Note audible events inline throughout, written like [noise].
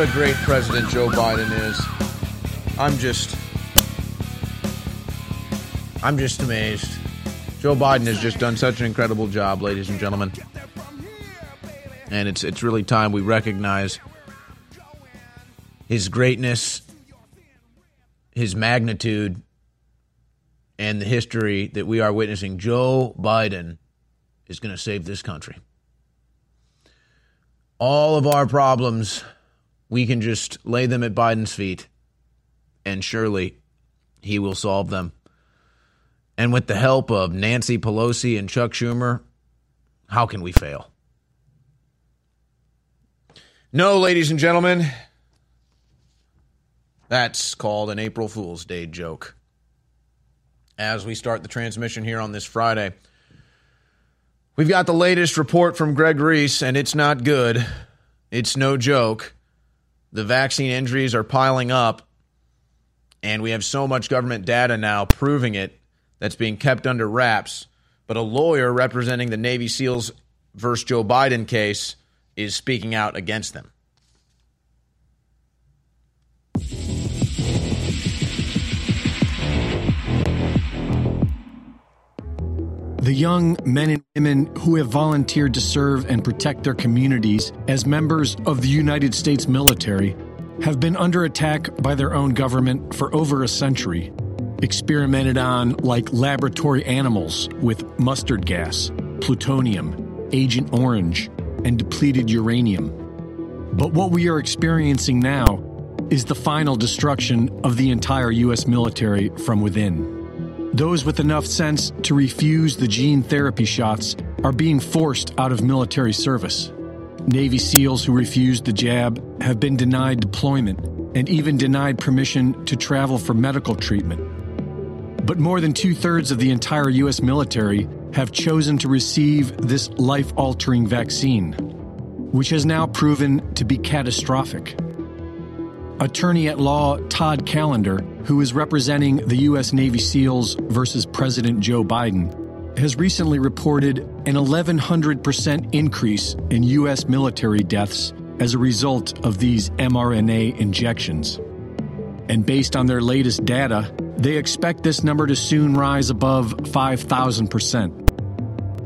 A great president Joe Biden is. I'm just I'm just amazed. Joe Biden has just done such an incredible job, ladies and gentlemen. And it's it's really time we recognize his greatness, his magnitude, and the history that we are witnessing. Joe Biden is going to save this country. All of our problems we can just lay them at Biden's feet, and surely he will solve them. And with the help of Nancy Pelosi and Chuck Schumer, how can we fail? No, ladies and gentlemen, that's called an April Fool's Day joke. As we start the transmission here on this Friday, we've got the latest report from Greg Reese, and it's not good. It's no joke the vaccine injuries are piling up, and we have so much government data now proving it that's being kept under wraps. But a lawyer representing the Navy SEALs versus Joe Biden case is speaking out against them. The young men and women who have volunteered to serve and protect their communities as members of the United States military have been under attack by their own government for over a century, experimented on like laboratory animals with mustard gas, plutonium, Agent Orange, and depleted uranium. But what we are experiencing now is the final destruction of the entire U.S. military from within. Those with enough sense to refuse the gene therapy shots are being forced out of military service. Navy SEALs who refused the jab have been denied deployment and even denied permission to travel for medical treatment. But more than two thirds of the entire U.S. military have chosen to receive this life altering vaccine, which has now proven to be catastrophic. Attorney at law Todd Callender, who is representing the U.S. Navy SEALs versus President Joe Biden, has recently reported an 1,100% increase in U.S. military deaths as a result of these mRNA injections. And based on their latest data, they expect this number to soon rise above 5,000%.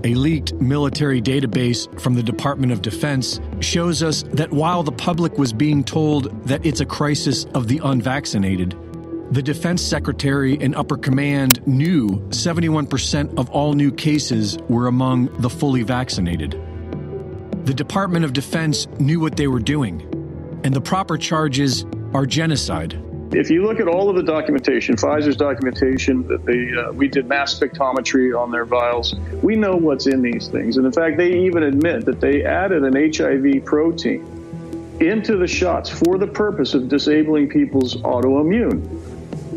A leaked military database from the Department of Defense shows us that while the public was being told that it's a crisis of the unvaccinated, the Defense Secretary and Upper Command knew 71% of all new cases were among the fully vaccinated. The Department of Defense knew what they were doing, and the proper charges are genocide. If you look at all of the documentation, Pfizer's documentation, that they uh, we did mass spectrometry on their vials. We know what's in these things, and in fact, they even admit that they added an HIV protein into the shots for the purpose of disabling people's autoimmune.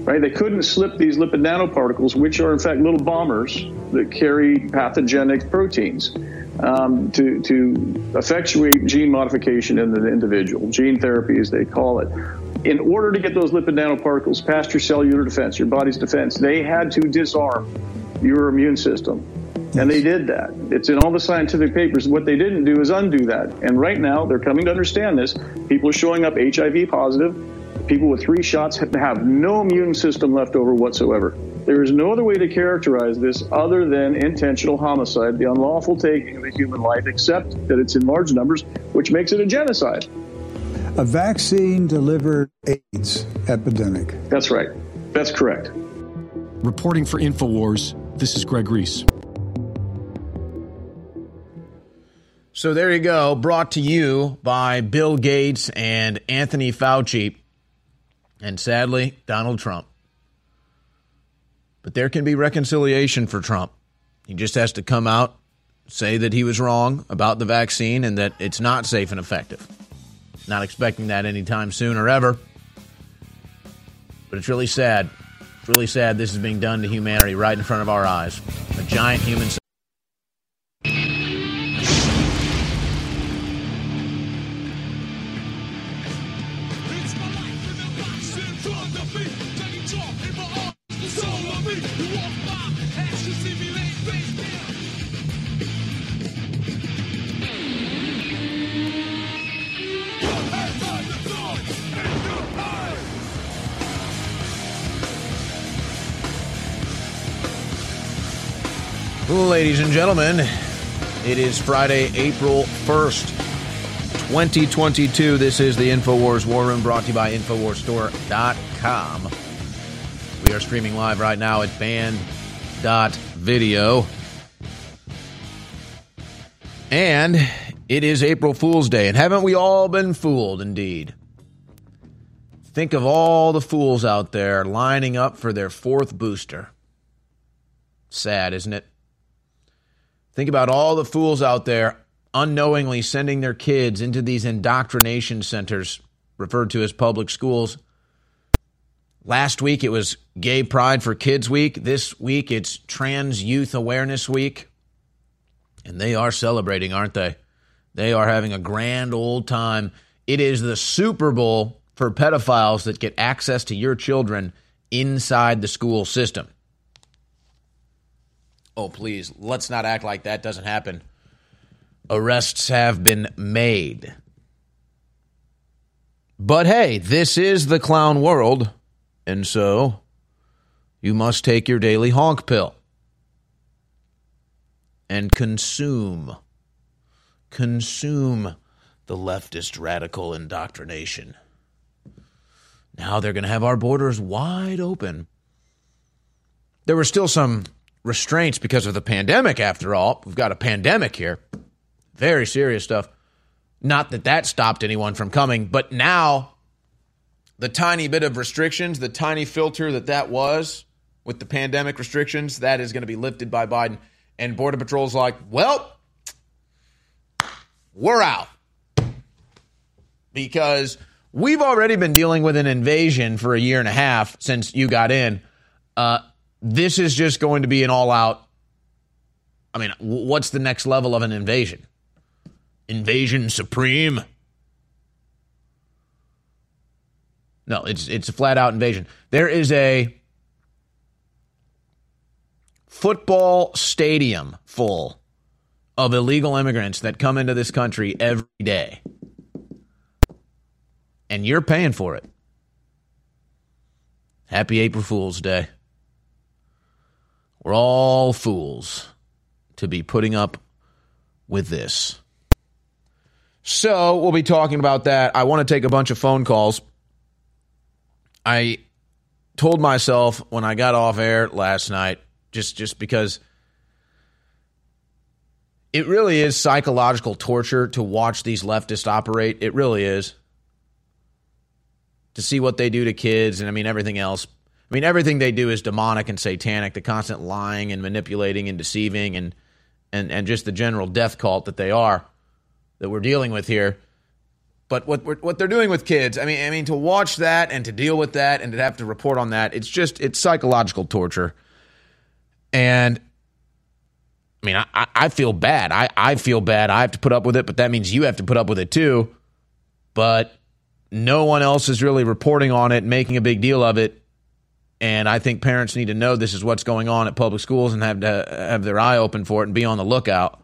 Right? They couldn't slip these lipid nanoparticles, which are in fact little bombers that carry pathogenic proteins. Um, to, to effectuate gene modification in the individual, gene therapy as they call it in order to get those lipid nanoparticles past your cellular defense, your body's defense, they had to disarm your immune system. And they did that. It's in all the scientific papers. What they didn't do is undo that. And right now, they're coming to understand this. People are showing up HIV positive. People with three shots have no immune system left over whatsoever. There is no other way to characterize this other than intentional homicide, the unlawful taking of a human life, except that it's in large numbers, which makes it a genocide a vaccine delivered AIDS epidemic. That's right. That's correct. Reporting for InfoWars, this is Greg Reese. So there you go, brought to you by Bill Gates and Anthony Fauci, and sadly, Donald Trump. But there can be reconciliation for Trump. He just has to come out, say that he was wrong about the vaccine and that it's not safe and effective. Not expecting that anytime soon or ever. But it's really sad. It's really sad this is being done to humanity right in front of our eyes. A giant human. Ladies and gentlemen, it is Friday, April 1st, 2022. This is the InfoWars War Room brought to you by InfoWarsStore.com. We are streaming live right now at band.video. And it is April Fool's Day, and haven't we all been fooled indeed? Think of all the fools out there lining up for their fourth booster. Sad, isn't it? Think about all the fools out there unknowingly sending their kids into these indoctrination centers referred to as public schools. Last week it was Gay Pride for Kids Week. This week it's Trans Youth Awareness Week. And they are celebrating, aren't they? They are having a grand old time. It is the Super Bowl for pedophiles that get access to your children inside the school system. Oh, please, let's not act like that doesn't happen. Arrests have been made. But hey, this is the clown world, and so you must take your daily honk pill and consume, consume the leftist radical indoctrination. Now they're going to have our borders wide open. There were still some restraints because of the pandemic, after all. We've got a pandemic here. Very serious stuff. Not that that stopped anyone from coming, but now the tiny bit of restrictions, the tiny filter that that was with the pandemic restrictions, that is going to be lifted by Biden. And Border Patrol's like, well, we're out. Because we've already been dealing with an invasion for a year and a half since you got in. Uh, this is just going to be an all out. I mean, what's the next level of an invasion? Invasion supreme? No, it's it's a flat out invasion. There is a football stadium full of illegal immigrants that come into this country every day. And you're paying for it. Happy April Fool's Day. We're all fools to be putting up with this. So, we'll be talking about that. I want to take a bunch of phone calls. I told myself when I got off air last night just just because it really is psychological torture to watch these leftists operate. It really is. To see what they do to kids and I mean everything else. I mean, everything they do is demonic and satanic. The constant lying and manipulating and deceiving and and and just the general death cult that they are that we're dealing with here. But what what they're doing with kids, I mean, I mean to watch that and to deal with that and to have to report on that, it's just it's psychological torture. And I mean, I, I feel bad. I, I feel bad. I have to put up with it, but that means you have to put up with it too. But no one else is really reporting on it, making a big deal of it. And I think parents need to know this is what's going on at public schools and have to have their eye open for it and be on the lookout.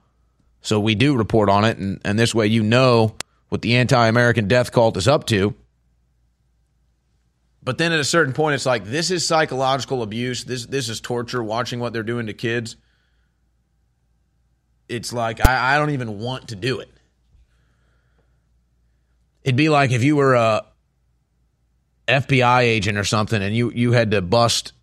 So we do report on it, and, and this way you know what the anti American death cult is up to. But then at a certain point, it's like this is psychological abuse. This this is torture. Watching what they're doing to kids. It's like I, I don't even want to do it. It'd be like if you were a FBI agent or something, and you you had to bust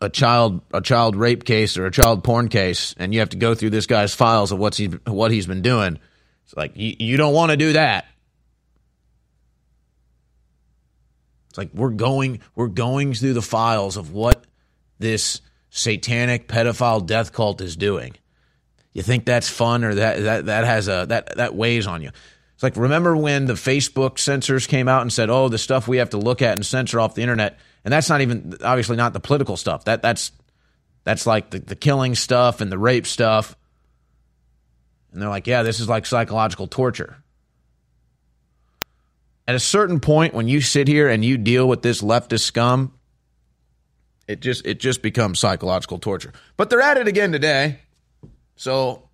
a child a child rape case or a child porn case, and you have to go through this guy's files of what's he what he's been doing. It's like you, you don't want to do that. It's like we're going we're going through the files of what this satanic pedophile death cult is doing. You think that's fun or that that that has a that that weighs on you. It's like remember when the Facebook censors came out and said, "Oh, the stuff we have to look at and censor off the internet." And that's not even obviously not the political stuff. That that's that's like the, the killing stuff and the rape stuff. And they're like, "Yeah, this is like psychological torture." At a certain point when you sit here and you deal with this leftist scum, it just it just becomes psychological torture. But they're at it again today. So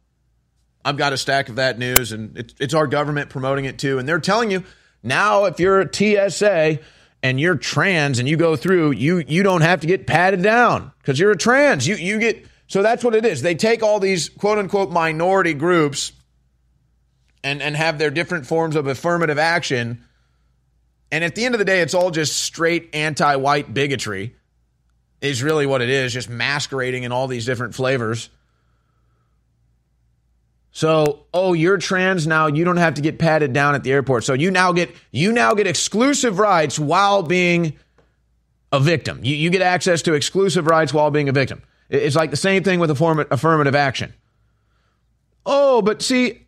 I've got a stack of that news, and it's, it's our government promoting it too. And they're telling you now, if you're a TSA and you're trans and you go through, you you don't have to get patted down because you're a trans. You you get So that's what it is. They take all these quote unquote minority groups and, and have their different forms of affirmative action. And at the end of the day, it's all just straight anti white bigotry, is really what it is, just masquerading in all these different flavors. So, oh, you're trans now. You don't have to get patted down at the airport. So you now get you now get exclusive rights while being a victim. You, you get access to exclusive rights while being a victim. It's like the same thing with affirmative action. Oh, but see,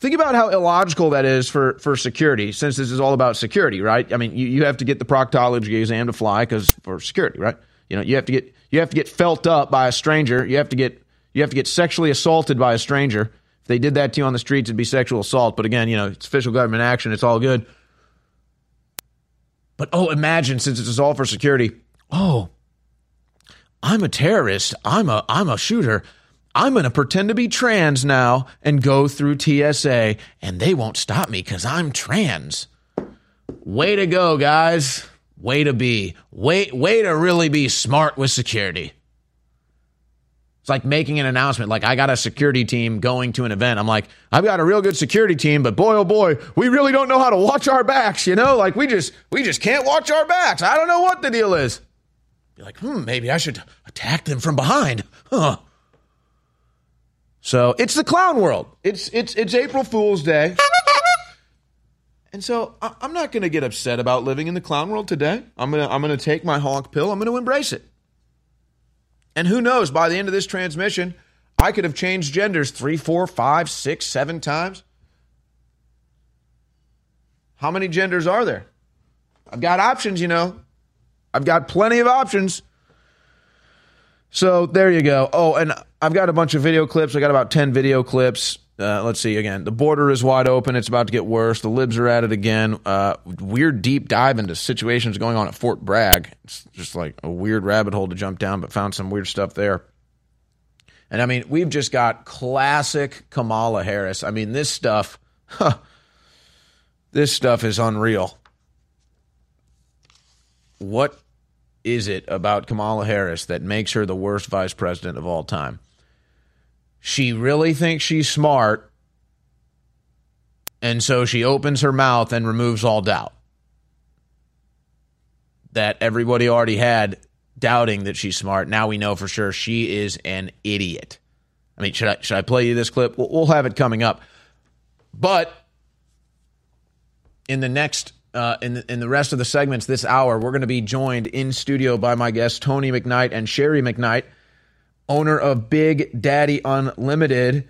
think about how illogical that is for, for security, since this is all about security, right? I mean, you, you have to get the proctology exam to fly because for security, right? You know, you have to get you have to get felt up by a stranger. You have to get you have to get sexually assaulted by a stranger. If they did that to you on the streets, it'd be sexual assault. But again, you know, it's official government action. It's all good. But oh, imagine since it's all for security. Oh, I'm a terrorist. I'm a I'm a shooter. I'm going to pretend to be trans now and go through TSA and they won't stop me cuz I'm trans. Way to go, guys. Way to be. Way way to really be smart with security. It's like making an announcement. Like, I got a security team going to an event. I'm like, I've got a real good security team, but boy, oh boy, we really don't know how to watch our backs, you know? Like, we just, we just can't watch our backs. I don't know what the deal is. You're like, hmm, maybe I should attack them from behind. Huh. So it's the clown world. It's, it's, it's April Fool's Day. And so I'm not going to get upset about living in the clown world today. I'm going to, I'm going to take my honk pill. I'm going to embrace it. And who knows, by the end of this transmission, I could have changed genders three, four, five, six, seven times. How many genders are there? I've got options, you know. I've got plenty of options. So there you go. Oh, and I've got a bunch of video clips. I got about 10 video clips uh, let's see again. The border is wide open. It's about to get worse. The libs are at it again. Uh, weird deep dive into situations going on at Fort Bragg. It's just like a weird rabbit hole to jump down, but found some weird stuff there. And I mean, we've just got classic Kamala Harris. I mean, this stuff, huh, this stuff is unreal. What is it about Kamala Harris that makes her the worst vice president of all time? She really thinks she's smart. And so she opens her mouth and removes all doubt that everybody already had doubting that she's smart. Now we know for sure she is an idiot. I mean, should I should I play you this clip? We'll, we'll have it coming up. But in the next uh, in the, in the rest of the segments this hour, we're going to be joined in studio by my guests Tony McKnight and Sherry McKnight owner of Big Daddy Unlimited,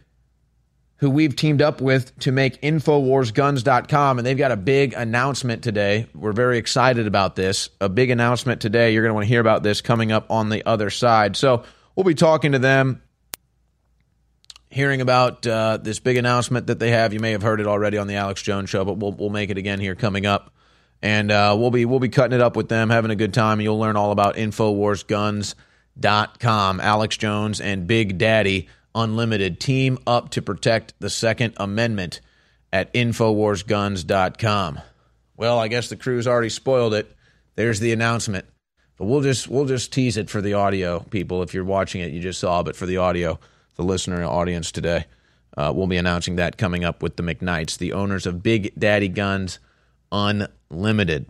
who we've teamed up with to make InfoWarsGuns.com. And they've got a big announcement today. We're very excited about this. A big announcement today. You're going to want to hear about this coming up on the other side. So we'll be talking to them, hearing about uh, this big announcement that they have. You may have heard it already on the Alex Jones show, but we'll, we'll make it again here coming up. And uh, we'll be we'll be cutting it up with them, having a good time. You'll learn all about Infowars Guns dot com. Alex Jones and Big Daddy Unlimited team up to protect the Second Amendment at InfoWarsGuns.com. Well, I guess the crew's already spoiled it. There's the announcement. But we'll just we'll just tease it for the audio people. If you're watching it, you just saw, but for the audio, the listener audience today, uh, we'll be announcing that coming up with the McKnights, the owners of Big Daddy Guns Unlimited.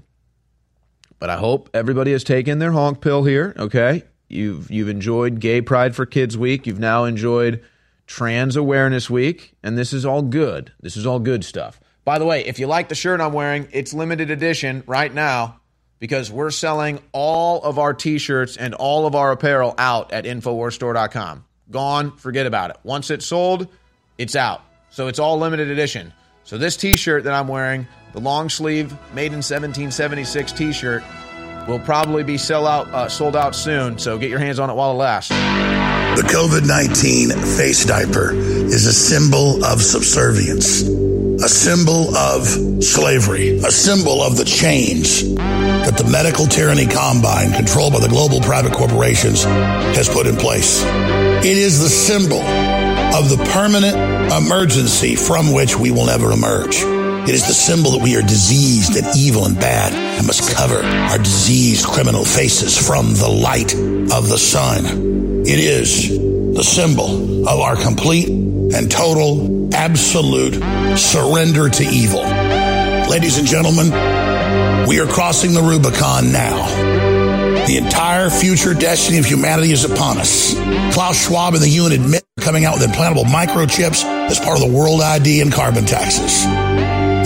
But I hope everybody has taken their honk pill here. Okay, You've you've enjoyed Gay Pride for Kids Week. You've now enjoyed Trans Awareness Week, and this is all good. This is all good stuff. By the way, if you like the shirt I'm wearing, it's limited edition right now because we're selling all of our t-shirts and all of our apparel out at infowarsstore.com. Gone, forget about it. Once it's sold, it's out. So it's all limited edition. So this t-shirt that I'm wearing, the long sleeve made in 1776 t-shirt will probably be sell out, uh, sold out soon. So get your hands on it while it lasts. The COVID 19 face diaper is a symbol of subservience, a symbol of slavery, a symbol of the chains that the medical tyranny combine, controlled by the global private corporations, has put in place. It is the symbol of the permanent emergency from which we will never emerge. It is the symbol that we are diseased and evil and bad and must cover our diseased criminal faces from the light of the sun. It is the symbol of our complete and total, absolute surrender to evil. Ladies and gentlemen, we are crossing the Rubicon now. The entire future destiny of humanity is upon us. Klaus Schwab and the UN admit coming out with implantable microchips as part of the world ID and carbon taxes.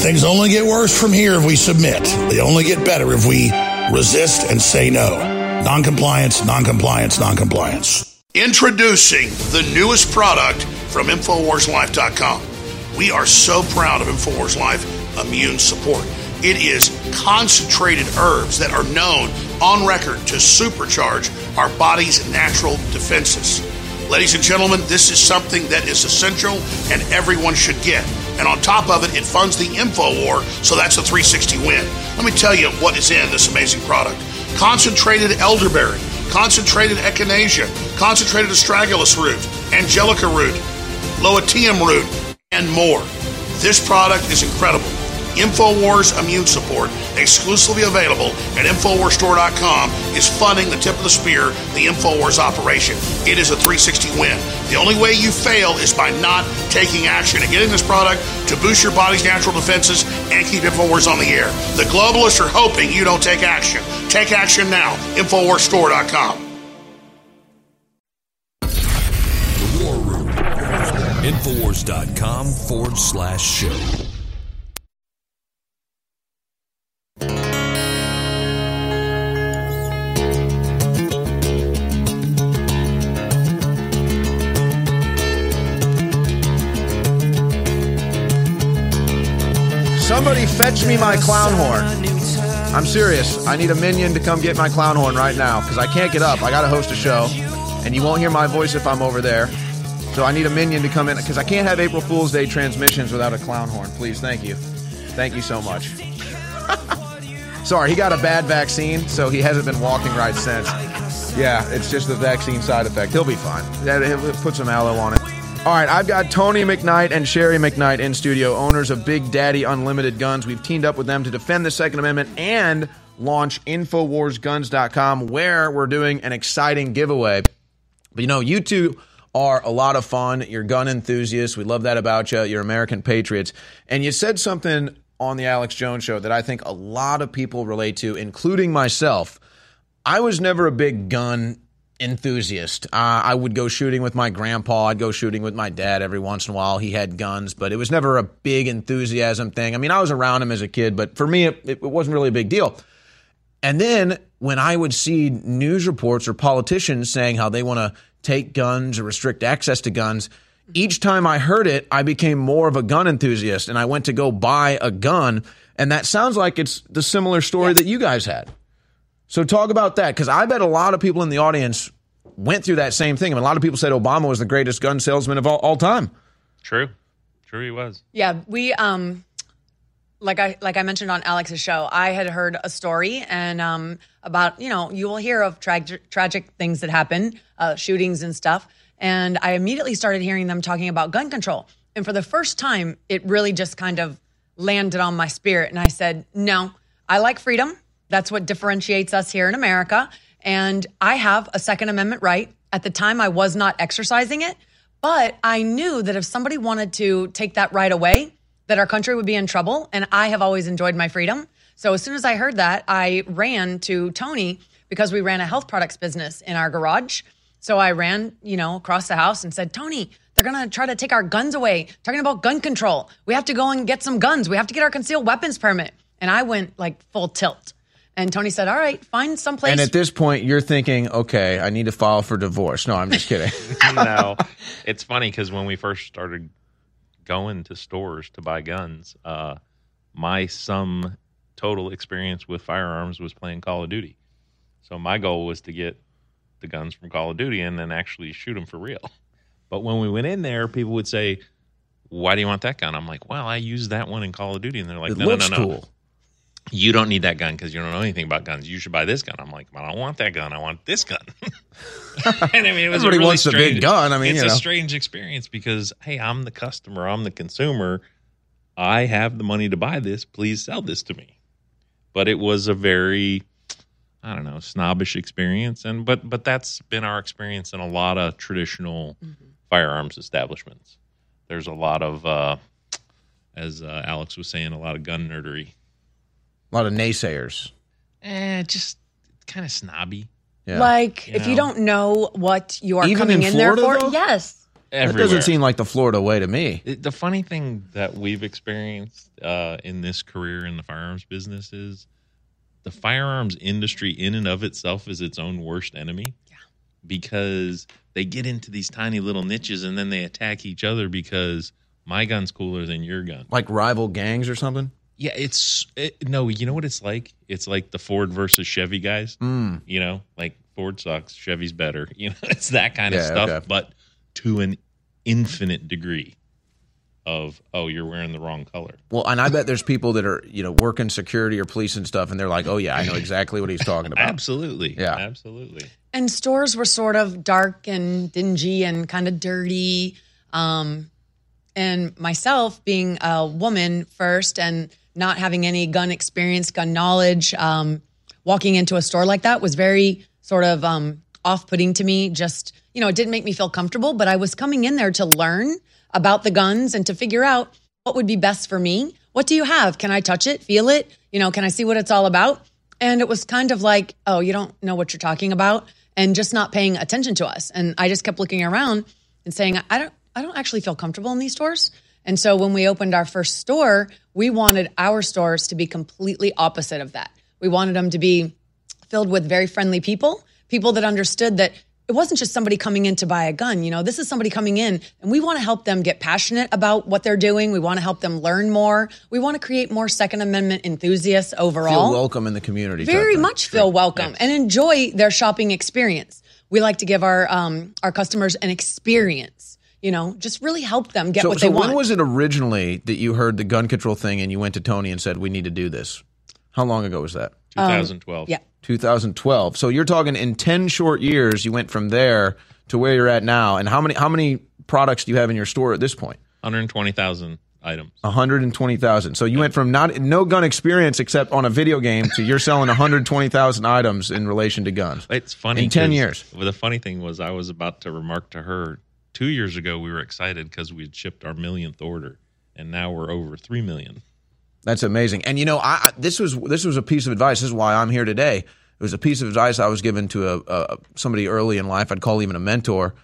Things only get worse from here if we submit. They only get better if we resist and say no. Noncompliance, noncompliance, noncompliance. Introducing the newest product from InfoWarsLife.com. We are so proud of InfoWars Life Immune Support. It is concentrated herbs that are known on record to supercharge our body's natural defenses. Ladies and gentlemen, this is something that is essential and everyone should get. And on top of it, it funds the info war, so that's a 360 win. Let me tell you what is in this amazing product concentrated elderberry, concentrated echinacea, concentrated astragalus root, angelica root, loetium root, and more. This product is incredible. InfoWars Immune Support, exclusively available at InfoWarsStore.com, is funding the tip of the spear, the InfoWars operation. It is a 360 win. The only way you fail is by not taking action and getting this product to boost your body's natural defenses and keep InfoWars on the air. The globalists are hoping you don't take action. Take action now. InfoWarsStore.com. The War Room. Infowars.com forward slash show. Somebody fetch me my clown horn. I'm serious. I need a minion to come get my clown horn right now because I can't get up. I got to host a show, and you won't hear my voice if I'm over there. So I need a minion to come in because I can't have April Fool's Day transmissions without a clown horn. Please, thank you. Thank you so much. [laughs] Sorry, he got a bad vaccine, so he hasn't been walking right since. Yeah, it's just the vaccine side effect. He'll be fine. Put some aloe on it. All right, I've got Tony McKnight and Sherry McKnight in studio, owners of Big Daddy Unlimited Guns. We've teamed up with them to defend the Second Amendment and launch InfoWarsGuns.com, where we're doing an exciting giveaway. But you know, you two are a lot of fun. You're gun enthusiasts. We love that about you. You're American patriots. And you said something on the Alex Jones show that I think a lot of people relate to, including myself. I was never a big gun enthusiast. Uh, I would go shooting with my grandpa. I'd go shooting with my dad every once in a while. He had guns, but it was never a big enthusiasm thing. I mean, I was around him as a kid, but for me, it, it wasn't really a big deal. And then when I would see news reports or politicians saying how they want to take guns or restrict access to guns, each time I heard it, I became more of a gun enthusiast and I went to go buy a gun. And that sounds like it's the similar story that you guys had. So talk about that because I bet a lot of people in the audience went through that same thing. I mean, a lot of people said Obama was the greatest gun salesman of all, all time. True. True, he was. Yeah, we um like I like I mentioned on Alex's show, I had heard a story and um about, you know, you will hear of tragic tragic things that happen, uh shootings and stuff, and I immediately started hearing them talking about gun control. And for the first time, it really just kind of landed on my spirit and I said, "No, I like freedom. That's what differentiates us here in America, and I have a second amendment right. At the time I was not exercising it, but I knew that if somebody wanted to take that right away, that our country would be in trouble. And I have always enjoyed my freedom. So as soon as I heard that, I ran to Tony because we ran a health products business in our garage. So I ran, you know, across the house and said, Tony, they're going to try to take our guns away. Talking about gun control. We have to go and get some guns. We have to get our concealed weapons permit. And I went like full tilt. And Tony said, All right, find someplace. And at this point, you're thinking, okay, I need to file for divorce. No, I'm just kidding. [laughs] [laughs] no, it's funny because when we first started going to stores to buy guns, uh, my sum total experience with firearms was playing Call of Duty. So my goal was to get the guns from Call of Duty and then actually shoot them for real. But when we went in there, people would say, "Why do you want that gun?" I'm like, "Well, I used that one in Call of Duty," and they're like, it "No, looks no, no, no." cool. You don't need that gun because you don't know anything about guns. You should buy this gun. I'm like, I don't want that gun. I want this gun. [laughs] and I mean, it was a Everybody really wants the big strange- gun. I mean, it's you a know. strange experience because hey, I'm the customer. I'm the consumer. I have the money to buy this. Please sell this to me. But it was a very, I don't know snobbish experience, and but but that's been our experience in a lot of traditional firearms establishments. There's a lot of, uh, as uh, Alex was saying, a lot of gun nerdery. A lot of naysayers. Eh, just kind of snobby. Yeah. Like You if you don't know what you are Even coming in in, there for, though? yes. that doesn't seem like the Florida way to me. It- the funny thing that we've experienced uh, in this career in the firearms business is the firearms industry in and of itself is its own worst enemy. Yeah. Because they get into these tiny little niches and then they attack each other because my gun's cooler than your gun. Like rival gangs or something. Yeah, it's it, no, you know what it's like? It's like the Ford versus Chevy guys. Mm. You know, like Ford sucks, Chevy's better. [laughs] You know, it's that kind of Yeah, stuff, okay. but to an infinite degree of oh, you're wearing the wrong color. Well, and I bet there's people that are you know working security or police and stuff, and they're like, oh yeah, I know [laughs] exactly what he's talking about. Absolutely. Yeah. Absolutely. And stores were sort of dark and dingy and kind of dirty. Um, and myself being a woman first and not having any gun experience, gun knowledge, um, walking into a store like that was very sort of um, off putting to me. Just, you know, it didn't make me feel comfortable, but I was coming in there to learn about the guns and to figure out what would be best for me. What do you have? Can I touch it, feel it? You know, can I see what it's all about? And it was kind of like, oh, you don't know what you're talking about, and just not paying attention to us. And I just kept looking around and saying, I don't, I don't actually feel comfortable in these stores. And so when we opened our first store, we wanted our stores to be completely opposite of that. We wanted them to be filled with very friendly people, people that understood that it wasn't just somebody coming in to buy a gun. You know, this is somebody coming in and we want to help them get passionate about what they're doing. We want to help them learn more. We want to create more Second Amendment enthusiasts overall Feel welcome in the community. very much feel welcome and enjoy their shopping experience. We like to give our um, our customers an experience. You know, just really help them get So, what so they want. So, when was it originally that you heard the gun control thing and you went to Tony and said we need to do this? How long ago was that? Um, 2012. yeah. 2012. So you're talking in 10 short years you went from there to where you're at now. And how many how many products do you have in your store at this point? 120,000 items. 120,000. So you went from not no gun experience except on a video game to you're selling 120,000 items in relation to guns. It's funny. In 10 years. Well, the funny thing was, I was about to remark to her two years ago, we were excited because we had shipped our millionth order, and now we're over 3 million. That's amazing. And you know, I, I this was this was a piece of advice. This is why I'm here today. It was a piece of advice I was given to a, a somebody early in life. I'd call even a mentor.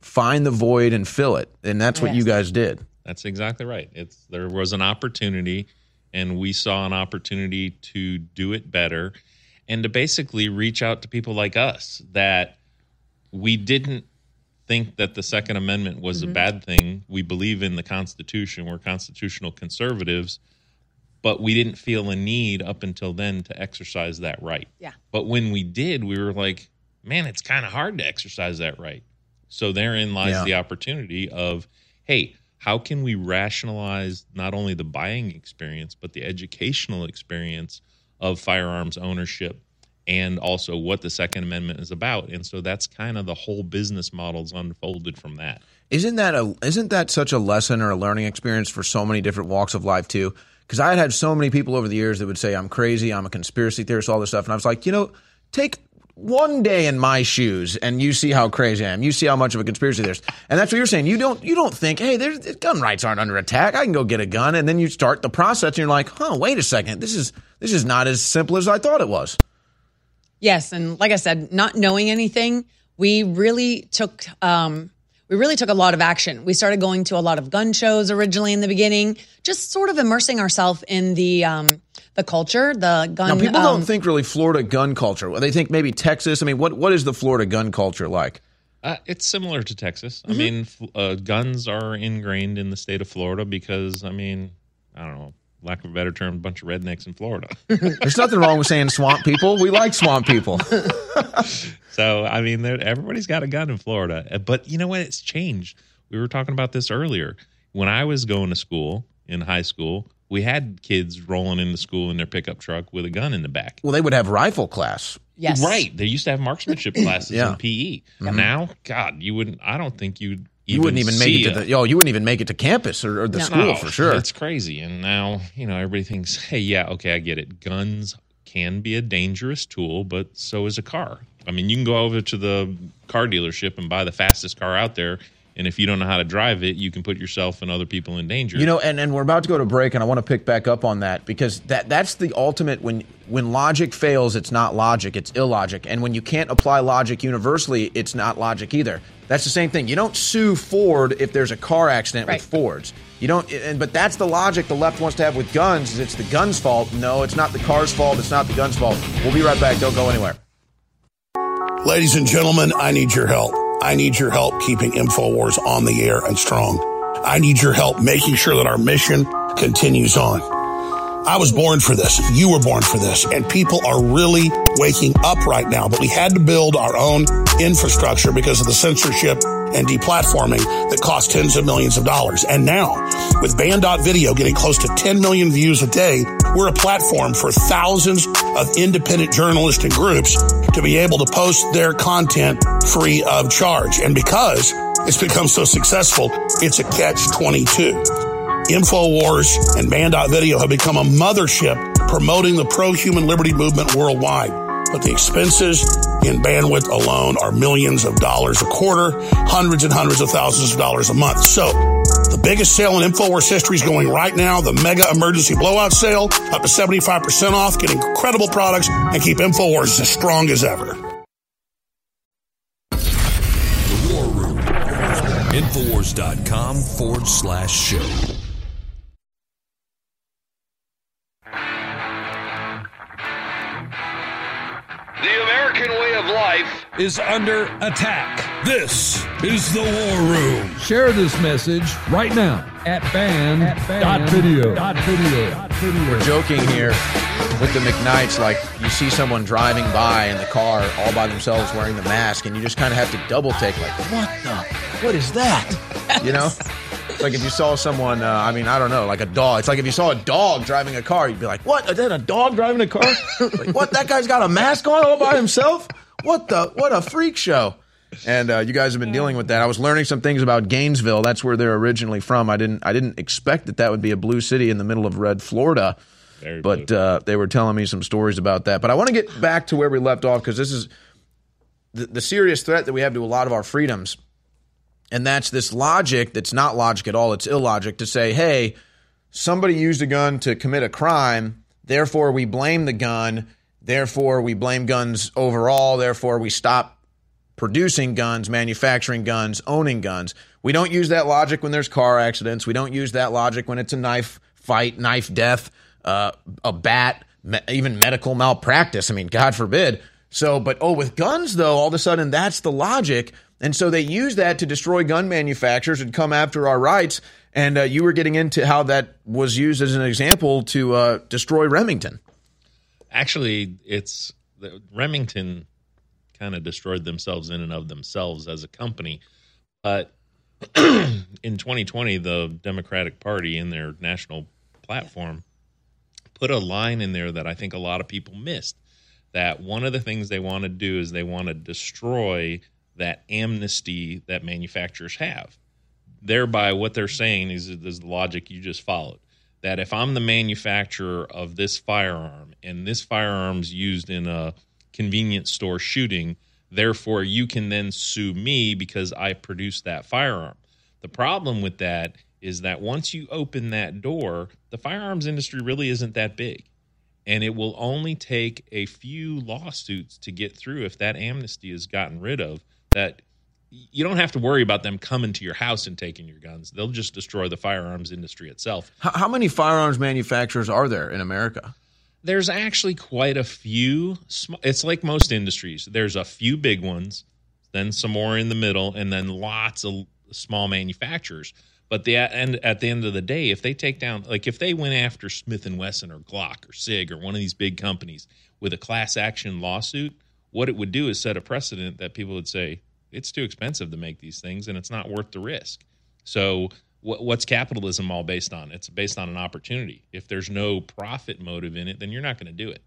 Find the void and fill it, and that's what you guys did. That's exactly right. It's there was an opportunity, and we saw an opportunity to do it better, and to basically reach out to people like us that we didn't think that the Second Amendment was a mm-hmm. bad thing. We believe in the Constitution. We're constitutional conservatives, but we didn't feel a need up until then to exercise that right. Yeah. But when we did, we were like, man, it's kind of hard to exercise that right. So therein lies Yeah. the opportunity of, hey, how can we rationalize not only the buying experience, but the educational experience of firearms ownership and also what the Second Amendment is about? And so that's kind of the whole business models unfolded from that. Isn't that a isn't that such a lesson or a learning experience for so many different walks of life too? Because I had had so many people over the years that would say I'm crazy, I'm a conspiracy theorist, all this stuff, and I was like, you know, take one day in my shoes and you see how crazy I am. You see how much of a conspiracy there's, and that's what you're saying. You don't you don't think, hey, there's gun rights aren't under attack. I can go get a gun, and then you start the process, and you're like, huh, wait a second, this is this is not as simple as I thought it was. Yes, and like I said, not knowing anything, we really took um, we really took a lot of action. We started going to a lot of gun shows originally in the beginning, just sort of immersing ourselves in the um, the culture, the gun. Now, people um, don't think really Florida gun culture. They think maybe Texas. I mean, what what is the Florida gun culture like? Uh, it's similar to Texas. Mm-hmm. I mean, uh, guns are ingrained in the state of Florida because, I mean, I don't know, lack of a better term, a bunch of rednecks in Florida. [laughs] There's nothing wrong with saying swamp people. We like swamp people. [laughs] so, I mean, everybody's got a gun in Florida. Uh, But you know what? It's changed. We were talking about this earlier. When I was going to school in high school, we had kids rolling into school in their pickup truck with a gun in the back. Well, they would have rifle class. yes, Right. They used to have marksmanship [clears throat] classes Yeah. in PE. Now, God, you wouldn't, I don't think you'd You wouldn't even make it to a- the. Yo, you wouldn't even make it to campus or, or the school No, for sure. It's crazy. And now, you know, everybody thinks, hey, yeah, okay, I get it. Guns can be a dangerous tool, but so is a car. I mean, you can go over to the car dealership and buy the fastest car out there, and if you don't know how to drive it, you can put yourself and other people in danger. You know, and, and we're about to go to break, and I want to pick back up on that because that that's the ultimate when when logic fails, it's not logic, it's illogic, and when you can't apply logic universally, it's not logic either. That's the same thing. You don't sue Ford if there's a car accident Right. with Fords. You don't, and but that's the logic the left wants to have with guns. Is it's the gun's fault? No, it's not the car's fault. It's not the gun's fault. We'll be right back. Don't go anywhere. Ladies and gentlemen, I need your help. I need your help keeping InfoWars on the air and strong. I need your help making sure that our mission continues on. I was born for this. You were born for this. And people are really waking up right now. But we had to build our own infrastructure because of the censorship and deplatforming that cost tens of millions of dollars. And now, with Band.video getting close to 10 million views a day, we're a platform for thousands of independent journalists and groups to be able to post their content free of charge. And because it's become so successful, it's a catch 22. InfoWars and Band.video have become a mothership promoting the pro-human liberty movement worldwide. But the expenses in bandwidth alone are millions of dollars a quarter, hundreds and hundreds of thousands of dollars a month. So the biggest sale in InfoWars history is going right now, the mega emergency blowout sale, up to 75% off, get incredible products, and keep InfoWars as strong as ever. The War Room. Infowars.com forward slash show. The American way of life is under attack. This is the War Room. Share this message right now at band.video. We're joking here with the McKnights. Like you see someone driving by in the car all by themselves wearing the mask, and you just kind of have to double take. Like, what the? What is that? You know. [laughs] It's Like if you saw someone, uh, I mean, I don't know, like a dog. It's like if you saw a dog driving a car, you'd be like, "What? Is that a dog driving a car? [laughs] like, what? That guy's got a mask on all by himself? What the? What a freak show!" And uh, you guys have been dealing with that. I was learning some things about Gainesville. That's where they're originally from. I didn't. I didn't expect that that would be a blue city in the middle of red Florida. Very but uh, they were telling me some stories about that. But I want to get back to where we left off because this is the, the serious threat that we have to a lot of our freedoms. And that's this logic that's not logic at all. It's illogic to say, hey, somebody used a gun to commit a crime, therefore we blame the gun, therefore we blame guns overall, therefore we stop producing guns, manufacturing guns, owning guns. We don't use that logic when there's car accidents. We don't use that logic when it's a knife fight, knife death, uh, a bat, me- even medical malpractice. I mean, God forbid. So, but oh, with guns though, all of a sudden that's the logic. And so they use that to destroy gun manufacturers and come after our rights. And uh, you were getting into how that was used as an example to uh, destroy Remington. Actually, it's the, Remington kind of destroyed themselves in and of themselves as a company. But [clears throat] in 2020, the Democratic Party in their national platform put a line in there that I think a lot of people missed. That one of the things they want to do is they want to destroy that amnesty that manufacturers have. Thereby, what they're saying is, is the logic you just followed. That if I'm the manufacturer of this firearm and this firearm's used in a convenience store shooting, therefore you can then sue me because I produced that firearm. The problem with that is that once you open that door, the firearms industry really isn't that big. And it will only take a few lawsuits to get through if that amnesty is gotten rid of. That you don't have to worry about them coming to your house and taking your guns. They'll just destroy the firearms industry itself. How, how many firearms manufacturers are there in America? There's actually quite a few. sm- It's like most industries. There's a few big ones, then some more in the middle, and then lots of small manufacturers. But the and at the end of the day, if they take down, like if they went after Smith and Wesson or Glock or Sig or one of these big companies with a class action lawsuit, what it would do is set a precedent that people would say it's too expensive to make these things and it's not worth the risk. So what, what's capitalism all based on? It's based on an opportunity. If there's no profit motive in it, then you're not going to do it.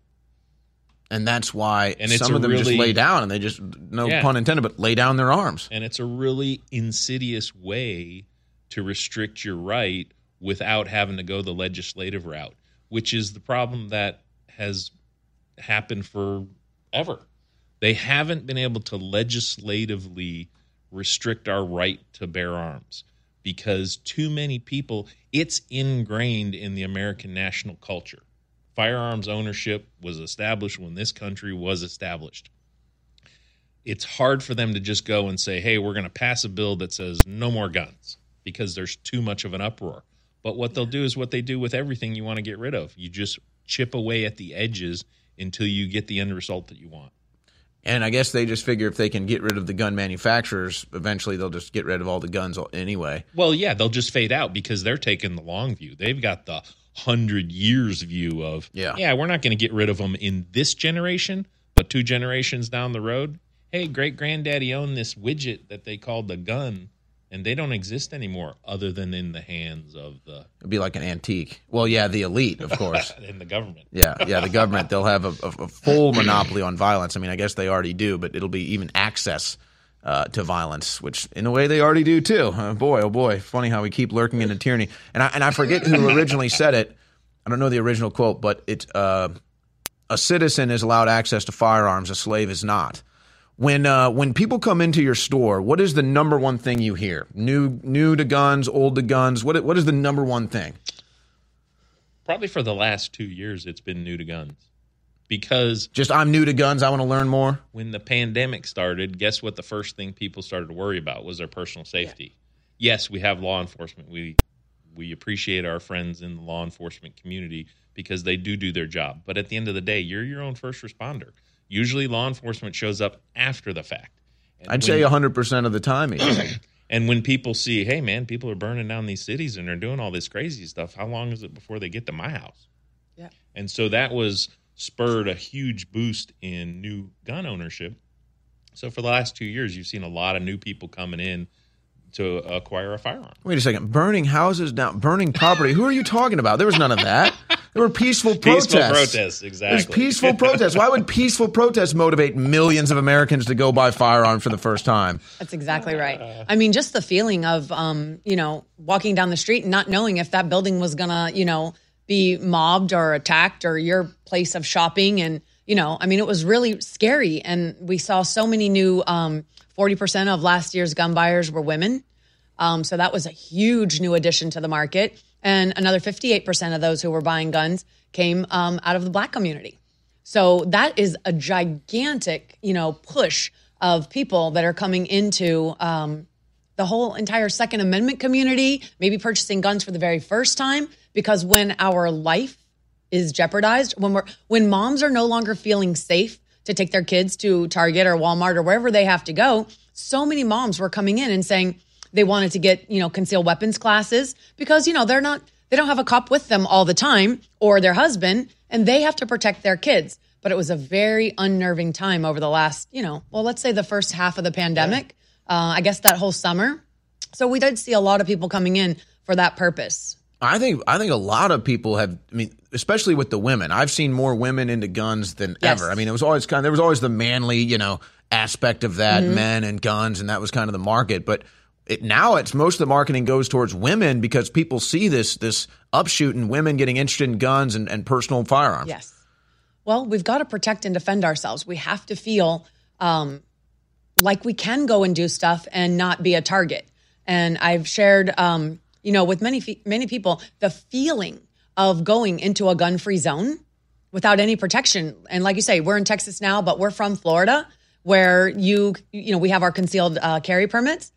And that's why And some of them just lay down and they just, no Yeah. pun intended, but lay down their arms. And it's a really insidious way to restrict your right without having to go the legislative route, which is the problem that has happened forever. They haven't been able to legislatively restrict our right to bear arms because too many people, it's ingrained in the American national culture. Firearms ownership was established when this country was established. It's hard for them to just go and say, hey, we're going to pass a bill that says no more guns because there's too much of an uproar. But what they'll do is what they do with everything you want to get rid of. You just chip away at the edges until you get the end result that you want. And I guess they just figure if they can get rid of the gun manufacturers, eventually they'll just get rid of all the guns anyway. Well, yeah, they'll just fade out because they're taking the long view. They've got the hundred years view of, Yeah. yeah, we're not going to get rid of them in this generation, but two generations down the road, hey, great granddaddy owned this widget that they called the gun, and they don't exist anymore other than in the hands of the It'd be like an antique. Well, yeah, the elite, of course. [laughs] in the government. Yeah, yeah, the government they'll have a, a, full monopoly on violence. I mean, I guess they already do, but it'll be even access uh, to violence, which in a way they already do too. Uh, boy, oh boy, funny how we keep lurking into tyranny. And I and I forget who originally said it. I don't know the original quote, but it's uh, a citizen is allowed access to firearms, a slave is not. When uh, when people come into your store, what is the number one thing you hear? New new to guns, old to guns. What what is the number one thing? Probably for the last two years, it's been new to guns because Just I'm new to guns. I want to learn more. when the pandemic started, guess what? The first thing people started to worry about was their personal safety. Yes, we have law enforcement. We we appreciate our friends in the law enforcement community because they do do their job. But at the end of the day, you're your own first responder. Usually, law enforcement shows up after the fact. And I'd when- say 100% of the time. [clears throat] And when people see, hey man, people are burning down these cities and they're doing all this crazy stuff, how long is it before they get to my house? Yeah. And so that was spurred a huge boost in new gun ownership. So for the last two years, you've seen a lot of new people coming in to acquire a firearm. Wait a second. Burning houses down, burning property. Who are you talking about? There was none of that. [laughs] There were peaceful protests. Peaceful protests, exactly. There's peaceful protests. Why would peaceful protests motivate millions of Americans to go buy firearms for the first time? That's exactly right. I mean, just the feeling of, um, you know, walking down the street and not knowing if that building was gonna, you know, be mobbed or attacked or your place of shopping, and you know, I mean, it was really scary. And we saw so many new. Um, Forty percent of last year's gun buyers were women, um, so that was a huge new addition to the market. And another fifty-eight percent of those who were buying guns came um, out of the black community. So that is a gigantic, you know, push of people that are coming into um, the whole entire Second Amendment community, maybe purchasing guns for the very first time. Because when our life is jeopardized, when we're when moms are no longer feeling safe to take their kids to Target or Walmart or wherever they have to go, so many moms were coming in and saying they wanted to get you know concealed weapons classes because you know they're not they don't have a cop with them all the time or their husband and they have to protect their kids but it was a very unnerving time over the last you know well let's say the first half of the pandemic uh, i guess that whole summer so we did see a lot of people coming in for that purpose I think I think a lot of people have. I mean, especially with the women, I've seen more women into guns than Yes. ever. I mean, it was always kind. Of, there was always the manly, you know, aspect of that, men and guns, and that was kind of the market. But it, now it's most of the marketing goes towards women because people see this this upshoot in women getting interested in guns and, and personal firearms. Yes. Well, we've got to protect and defend ourselves. We have to feel um, like we can go and do stuff and not be a target. And I've shared, um, you know, with many many people, the feeling of going into a gun-free zone without any protection. And like you say, we're in Texas now, but we're from Florida, where you you know we have our concealed uh, carry permits.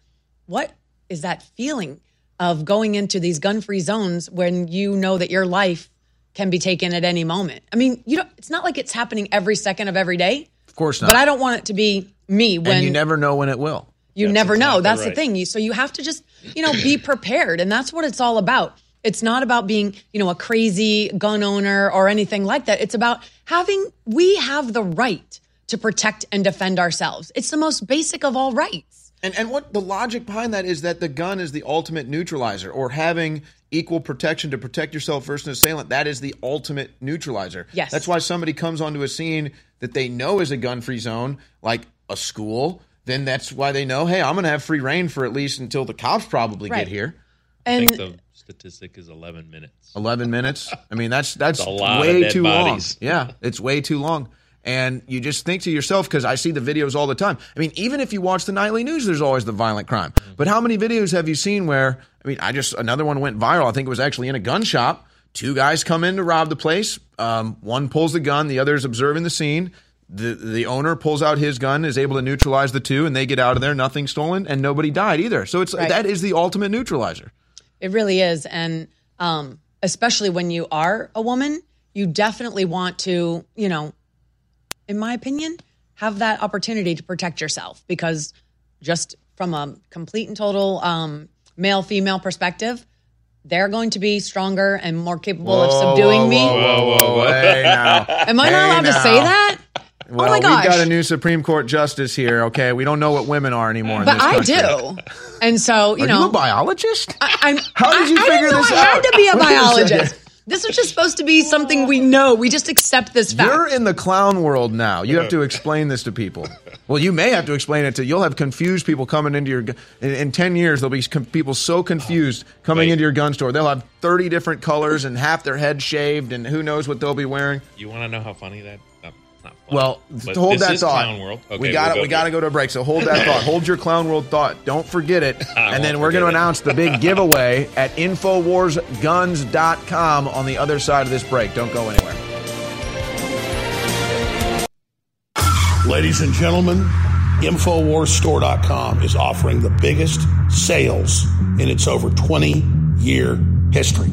What is that feeling of going into these gun-free zones when you know that your life can be taken at any moment? I mean, you know, it's not like it's happening every second of every day. Of course not. But I don't want it to be me when and you never know when it will. you That's never know. exactly That's the thing. You so you have to just, you know, be [clears throat] prepared. And that's what it's all about. It's not about being, you know, a crazy gun owner or anything like that. It's about having we have the right to protect and defend ourselves. It's the most basic of all rights. And and what the logic behind that is that the gun is the ultimate neutralizer, or having equal protection to protect yourself versus an assailant. That is the ultimate neutralizer. Yes. That's why somebody comes onto a scene that they know is a gun-free zone, like a school. Then that's why they know, hey, I'm going to have free reign for at least until the cops probably Right. get here. I And think the statistic is 11 minutes. 11 minutes. I mean, that's that's It's a lot of way dead too bodies. long. Yeah, it's way too long. And you just think to yourself because I see the videos all the time. I mean, even if you watch the nightly news, there's always the violent crime. Mm-hmm. But how many videos have you seen where? I mean, I just another one went viral. I think it was actually in a gun shop. Two guys come in to rob the place. Um, one pulls the gun. The other is observing the scene. The the owner pulls out his gun, is able to neutralize the two, and they get out of there. Nothing stolen, and nobody died either. So it's Right. that is the ultimate neutralizer. It really is. And um, especially when you are a woman, you definitely want to, you know, in my opinion, have that opportunity to protect yourself because just from a complete and total um, male female perspective, they're going to be stronger and more capable of subduing me. Whoa, whoa, whoa, hey now. [laughs] Am I Hey not allowed to say that? Well, oh my gosh. we've got a new Supreme Court justice here. Okay, we don't know what women are anymore. in but this I country. do. And so, you Are know, you a biologist? I, I'm, How did you I, I figure didn't know this I had out? to be a Wait a second. biologist. This was just supposed to be something we know. We just accept this fact. You're in the clown world now. You have to [laughs] explain this to people. Well, you may have to explain it to. You'll have confused people coming into your. gu- In, in ten years, there'll be com- people so confused coming Wait. into your gun store. They'll have thirty different colors and half their head shaved, and who knows what they'll be wearing. You want to know how funny that? No, it's not funny. Well, But hold this that is thought. Clown world. Okay, we got to we'll we got to go to a break. So hold that thought. Hold your clown world thought. Don't forget it. [laughs] I and then we're going to announce the big [laughs] giveaway at infowarsguns.com on the other side of this break. Don't go anywhere. Ladies and gentlemen, InfoWarsStore.com is offering the biggest sales in its over 20 year history.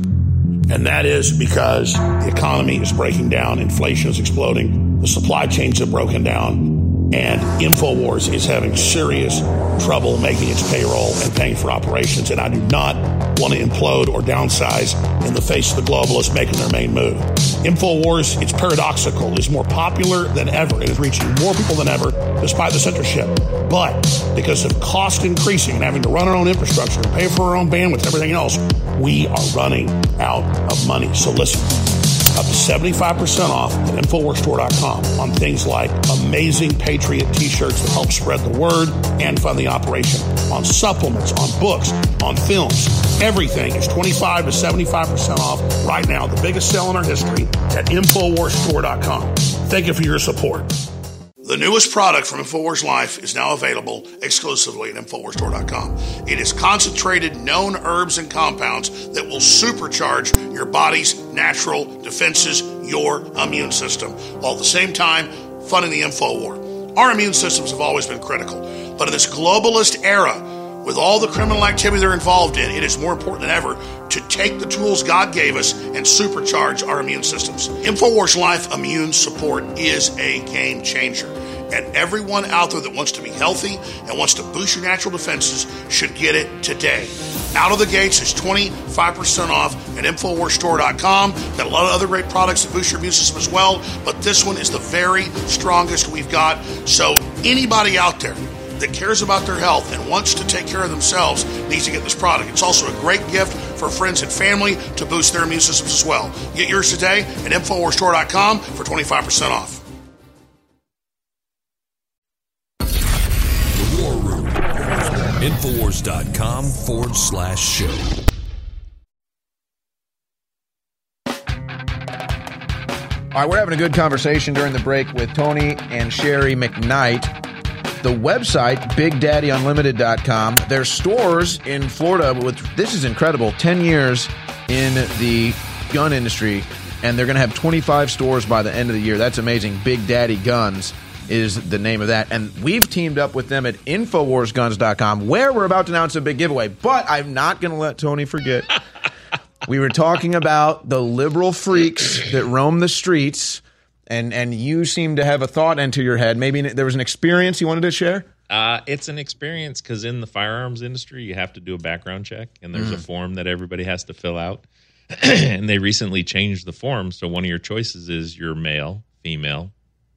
And that is because the economy is breaking down, inflation is exploding, the supply chains have broken down, and InfoWars is having serious trouble making its payroll and paying for operations. And I do not want to implode or downsize in the face of the globalists making their main move. InfoWars, it's paradoxical, is more popular than ever It is reaching more people than ever despite the censorship. But because of cost increasing and having to run our own infrastructure and pay for our own bandwidth and everything else, we are running out of money. So listen, up to 75% off at InfoWarsStore.com on things like amazing Patriot t-shirts that help spread the word and fund the operation, on supplements, on books, on films. Everything is 25 to 75% off right now, the biggest sale in our history at InfoWarsStore.com. Thank you for your support. The newest product from InfoWars Life is now available exclusively at InfoWarsStore.com. It is concentrated known herbs and compounds that will supercharge your body's natural defenses, your immune system, while at the same time funding the info war. Our immune systems have always been critical, but in this globalist era, with all the criminal activity they're involved in, it is more important than ever to take the tools God gave us and supercharge our immune systems. InfoWars Life Immune Support is a game changer. And everyone out there that wants to be healthy and wants to boost your natural defenses should get it today. Out of the gates is 25% off at InfoWarsStore.com. Got a lot of other great products that boost your immune system as well, but this one is the very strongest we've got. So anybody out there that cares about their health and wants to take care of themselves needs to get this product. It's also a great gift for friends and family to boost their immune systems as well. Get yours today at InfoWarsStore.com for 25% off. Infowars.com forward slash show. All right, we're having a good conversation during the break with Tony and Sherry McKnight. The website, BigDaddyUnlimited.com. Their stores in Florida, with this is incredible, 10 years in the gun industry, and they're going to have 25 stores by the end of the year. That's amazing. Big Daddy Guns is the name of that. And we've teamed up with them at InfoWarsGuns.com, where we're about to announce a big giveaway. But I'm not going to let Tony forget. [laughs] we were talking about the liberal freaks that roam the streets, and and you seem to have a thought enter your head. Maybe there was an experience you wanted to share. Uh, it's an experience because in the firearms industry, you have to do a background check, and there's a Mm. form that everybody has to fill out. [clears throat] and they recently changed the form, so one of your choices is you're male, female,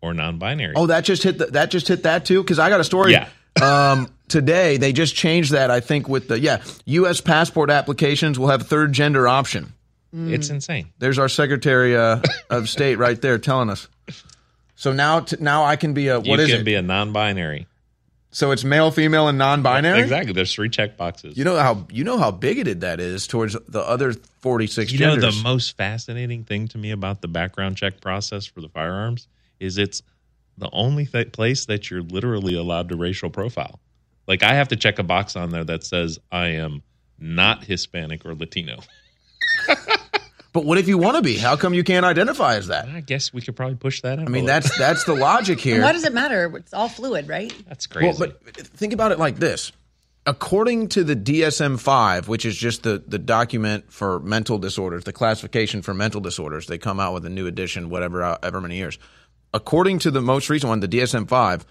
or non-binary. Oh, that just hit the, that just hit that too because I got a story. Yeah. [laughs] um, today they just changed that. I think with the yeah, U.S. passport applications will have third gender option. It's insane. There's our Secretary uh, of State right there telling us. So now, t- now I can be a You what is can it? be a non-binary. So it's male, female, and non-binary. Exactly. There's three check boxes. You know how you know how bigoted that is towards the other forty-six You genders. know the most fascinating thing to me about the background check process for the firearms is it's the only th- place that you're literally allowed to racial profile. Like I have to check a box on there that says I am not Hispanic or Latino. [laughs] but what if you want to be? How come you can't identify as that? I guess we could probably push that. I mean, that's that's the logic here. Why does it matter? It's all fluid, right? That's crazy. Well, but think about it like this. According to the DSM 5, which is just the, the document for mental disorders, the classification for mental disorders, they come out with a new edition, whatever, ever many years. According to the most recent one, the DSM 5,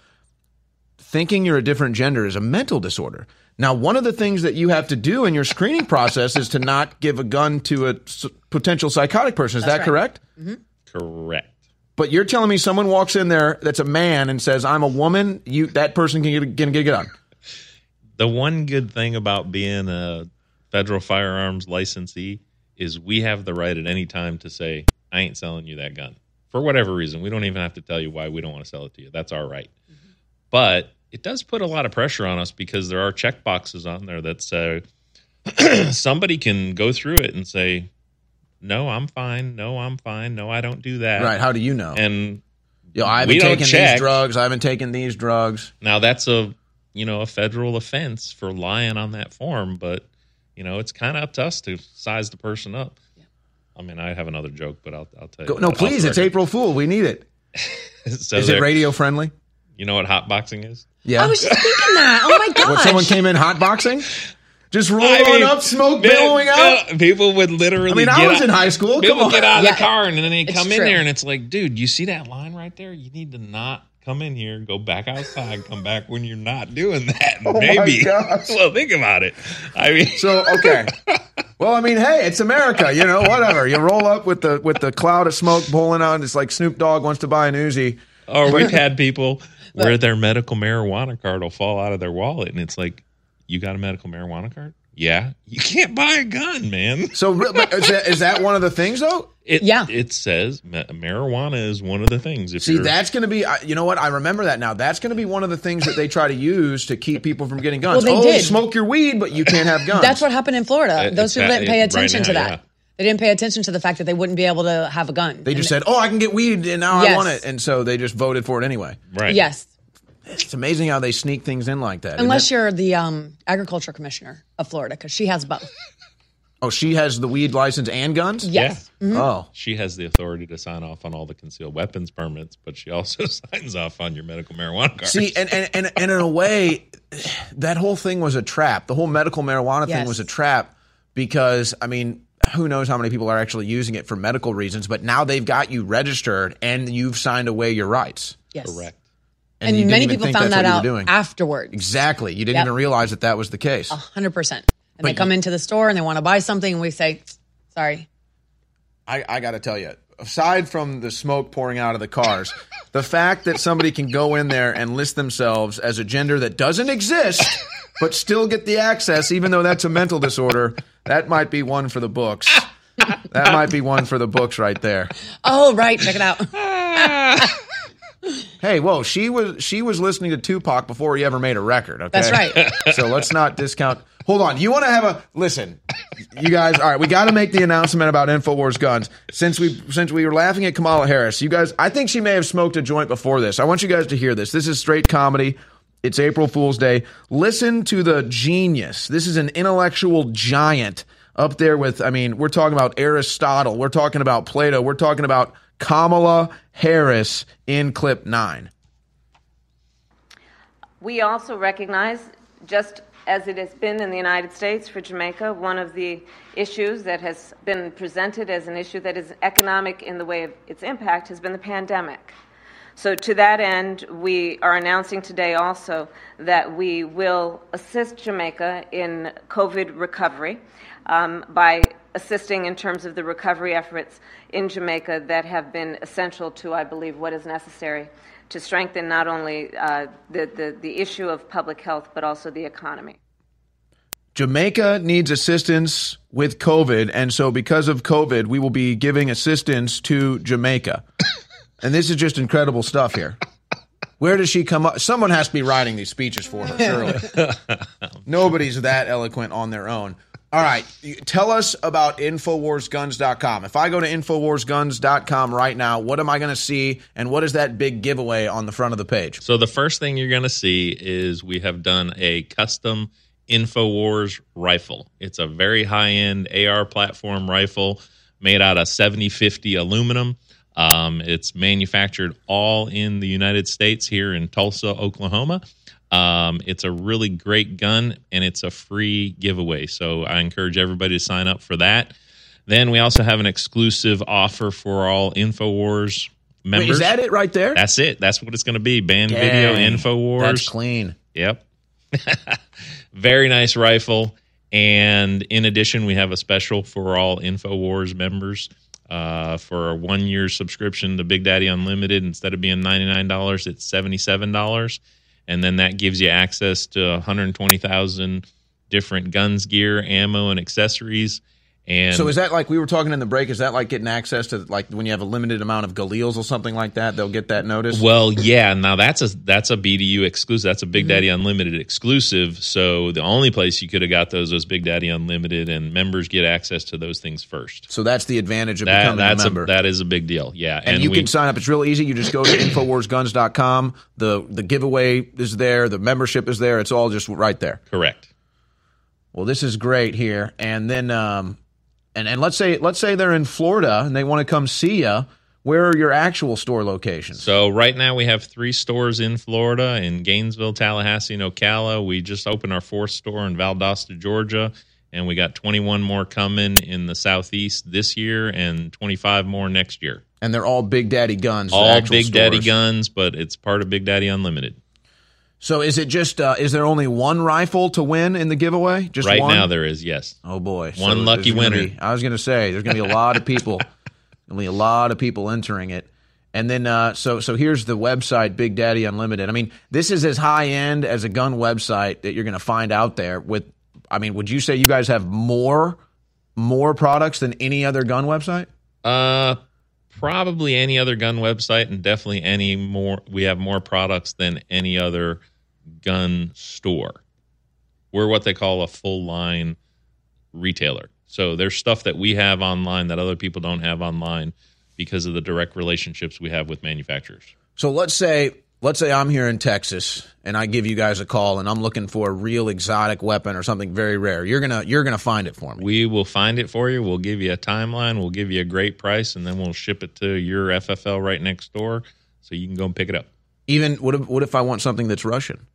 thinking you're a different gender is a mental disorder. Now, one of the things that you have to do in your screening process is to not give a gun to a s- potential psychotic person. Is That's that right. correct? Mm-hmm. correct. But you're telling me someone walks in there that's a man and says, "I'm a woman." You that person can get, can get a gun. The one good thing about being a federal firearms licensee is we have the right at any time to say, I ain't selling you that gun. For whatever reason. We don't even have to tell you why we don't want to sell it to you. That's our right. Mm-hmm. But it does put a lot of pressure on us because there are check boxes on there that say [clears throat] somebody can go through it and say, No, I'm fine. No, I'm fine. No, I don't do that. Right? How do you know? And Yo, I haven't don't taken check. these drugs. I haven't taken these drugs. Now that's a you know a federal offense for lying on that form, but you know it's kind of up to us to size the person up. I mean, I have another joke, but I'll I'll tell you. Go, no, please. It's record. April Fool. We need it. [laughs] so is it radio friendly? You know what hotboxing is? Yeah. I was just thinking that. Oh my god. [laughs] when someone came in hotboxing, just roll I mean, up, smoke man, billowing out. man, People would literally. I mean, I was out- in high school. People Come on. get out of Yeah. the car and then they It's come in true. there, and it's like, dude, you see that line right there? You need to not come in here, go back outside, come back when you're not doing that. [laughs] Oh my Maybe. gosh. well, think about it. I mean, So okay. Well, I mean, hey, it's America, you know. Whatever. You roll up with the with the cloud of smoke pulling on. It's like Snoop Dogg wants to buy an Uzi. Or we've [laughs] had people where their medical marijuana card will fall out of their wallet, and it's like, "You got a medical marijuana card? Yeah, you can't buy a gun, man." So is that, is that one of the things though? It, Yeah. it says ma- marijuana is one of the things. If See, you're, that's going to be. You know what? I remember that now. That's going to be one of the things that they try to use to keep people from getting guns. Well, oh, they did. smoke your weed, but you can't have [laughs] guns. That's what happened in Florida. Uh, Those people it's didn't that- pay right attention now, to that. yeah. They didn't pay attention to the fact that they wouldn't be able to have a gun. They just And- said, "Oh, I can get weed, and now I want it," and so they just voted for it anyway. right. yes, It's amazing how they sneak things in like that. unless you're the um, agriculture commissioner of Florida, because she has both. Oh, she has the weed license and guns. Yes. Mm-hmm. Oh, She has the authority to sign off on all the concealed weapons permits, but she also [laughs] signs off on your medical marijuana card. see, and, and and and in a way, that whole thing was a trap. The whole medical marijuana thing Yes. was a trap because I mean. Who knows how many people are actually using it for medical reasons? But now they've got you registered and you've signed away your rights. Yes. correct. And, you didn't many people found that out you were doing. afterwards. Exactly. You didn't Yep. even realize that that was the case. A hundred percent. And But they come you- into the store and they want to buy something, and we say, "Sorry, I, I got to tell you, aside from the smoke pouring out of the cars, the fact that somebody can go in there and list themselves as a gender that doesn't exist, but still get the access, even though that's a mental disorder, that might be one for the books. That might be one for the books right there. oh right, check it out." [laughs] Hey, whoa, she was she was listening to Tupac before he ever made a record. Okay, That's right. So let's not discount. Hold on, you want to have a listen, you guys. All right, we got to make the announcement about Infowars guns. Since we since we were laughing at Kamala Harris, you guys, I think she may have smoked a joint before this. I want you guys to hear this. This is straight comedy. It's April Fool's Day. Listen to the genius. This is an intellectual giant up there with. I mean, we're talking about Aristotle. We're talking about Plato. We're talking about Kamala Harris in clip nine. We also recognize, just as it has been in the United States for Jamaica, one of the issues that has been presented as an issue that is economic in the way of its impact has been the pandemic. So, to that end, we are announcing today also that we will assist Jamaica in COVID recovery um, by assisting in terms of the recovery efforts in Jamaica that have been essential to, I believe, what is necessary to strengthen not only uh, the, the, the issue of public health, but also the economy. Jamaica needs assistance with COVID, and so because of COVID, we will be giving assistance to Jamaica. [coughs] and this is just incredible stuff here. Where does she come up? Someone has to be writing these speeches for her, surely. [laughs] Nobody's that eloquent on their own. All right, tell us about InfoWarsGuns.com. If I go to InfoWarsGuns.com right now, what am I going to see, and what is that big giveaway on the front of the page? So the first thing you're going to see is we have done a custom InfoWars rifle. It's a very high-end AR platform rifle made out of 7050 aluminum. Um, it's manufactured all in the United States here in Tulsa, Oklahoma. Um, it's a really great gun and it's a free giveaway. So I encourage everybody to sign up for that. Then we also have an exclusive offer for all InfoWars members. Wait, is that it right there? That's it. That's what it's going to be. Band video Dang, InfoWars. That's clean. Yep. [laughs] Very nice rifle. And in addition, we have a special for all InfoWars members uh, for a one year subscription to Big Daddy Unlimited. Instead of being $99, it's $77. And then that gives you access to 120,000 different guns, gear, ammo, and accessories. And so is that like we were talking in the break? Is that like getting access to like when you have a limited amount of Galeals or something like that? They'll get that notice. Well, yeah. Now that's a that's a BDU exclusive. That's a Mm-hmm. Big Daddy Unlimited exclusive. So the only place you could have got those was Big Daddy Unlimited, and members get access to those things first. so that's the advantage of That, becoming that's a member. that is a big deal. Yeah, and, you we, can sign up. It's real easy. You just go to [coughs] InfoWarsGuns.com. The the giveaway is there. The membership is there. It's all just right there. correct. Well, this is great here. And then, um, and and let's say let's say they're in Florida and they want to come see you. Where are your actual store locations? So right now we have three stores in Florida, in Gainesville, Tallahassee, and Ocala. We just opened our fourth store in Valdosta, Georgia, and we got 21 more coming in the southeast this year, and 25 more next year. And they're all Big Daddy guns. All Big Daddy guns, but it's part of Big Daddy Unlimited. So is it just? Uh, is there only one rifle to win in the giveaway? Just right one? now there is, yes. Oh boy, One there's lucky winner. be- I was going to say there's going to be a lot of [laughs] people. Be a lot of people entering it. And then, uh, so so here's the website, Big Daddy Unlimited. I mean, this is as high end as a gun website that you're going to find out there. With, I mean, would you say you guys have more more products than any other gun website? Uh, probably any other gun website, and definitely any more. We have more products than any other gun store. We're what they call a full line retailer. So there's stuff that we have online that other people don't have online because of the direct relationships we have with manufacturers. So let's say let's say I'm here in Texas and I give you guys a call and I'm looking for a real exotic weapon or something very rare. You're gonna you're gonna find it for me. We will find it for you. We'll give you a timeline. We'll give you a great price, and then we'll ship it to your FFL right next door, so you can go and pick it up. Even what if, what if I want something that's Russian?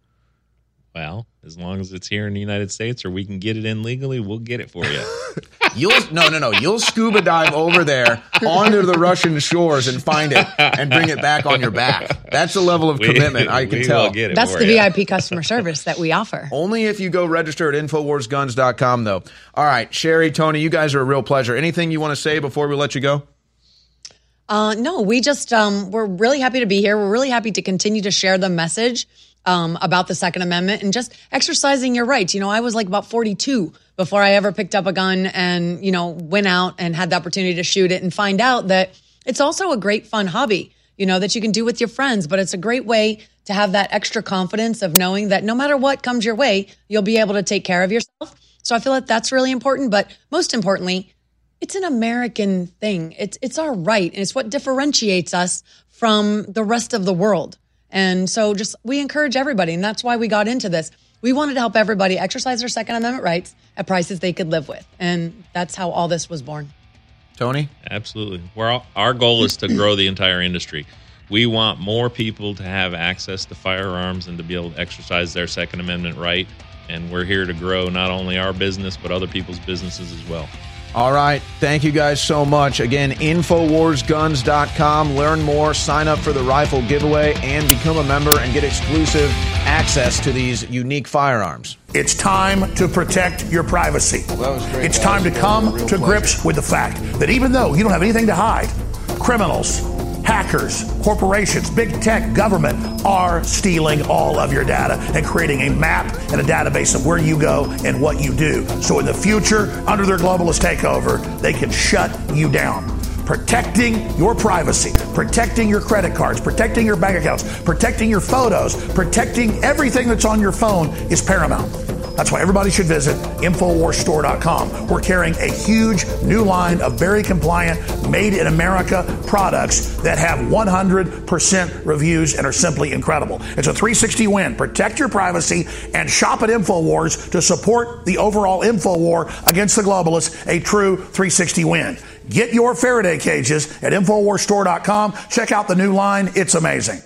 Well, as long as it's here in the United States, or we can get it in legally, we'll get it for you. [laughs] You'll no no no. You'll scuba dive over there onto the Russian shores and find it and bring it back on your back. That's the level of We- commitment I can tell. get it That's the ya. VIP customer service that we offer. [laughs] Only if you go register at InfoWarsGuns.com, though. All right, Sherry, Tony, you guys are a real pleasure. Anything you want to say before we let you go? Uh, no, we just um, we're really happy to be here. We're really happy to continue to share the message um, about the Second Amendment and just exercising your rights. You know, I was like about 42 before I ever picked up a gun and you know went out and had the opportunity to shoot it and find out that it's also a great fun hobby. You know that you can do with your friends, but it's a great way to have that extra confidence of knowing that no matter what comes your way, you'll be able to take care of yourself. So I feel like that's really important. But most importantly, it's an American thing. It's it's our right, and it's what differentiates us from the rest of the world. And so, just we encourage everybody, and that's why we got into this. We wanted to help everybody exercise their Second Amendment rights at prices they could live with, and that's how all this was born. Tony? Absolutely. Well, our goal is to grow the entire industry. We want more people to have access to firearms and to be able to exercise their Second Amendment right. And we're here to grow not only our business, but other people's businesses as well. All right. Thank you guys so much. Again, InfoWarsGuns.com. Learn more, sign up for the rifle giveaway, and become a member and get exclusive access to these unique firearms. It's time to protect your privacy. great. It's time to come to grips with the fact that even though you don't have anything to hide, criminals, hackers, corporations, big tech, government are stealing all of your data and creating a map and a database of where you go and what you do. So in the future, under their globalist takeover, they can shut you down. Protecting your privacy, protecting your credit cards, protecting your bank accounts, protecting your photos, protecting everything that's on your phone is paramount. That's why everybody should visit InfoWarsStore.com. We're carrying a huge new line of very compliant, made in America products that have 100% reviews and are simply incredible. It's a 360 win. Protect your privacy and shop at InfoWars to support the overall info war against the globalists, a true 360 win. Get your Faraday cages at InfoWarsStore.com. Check out the new line, it's amazing.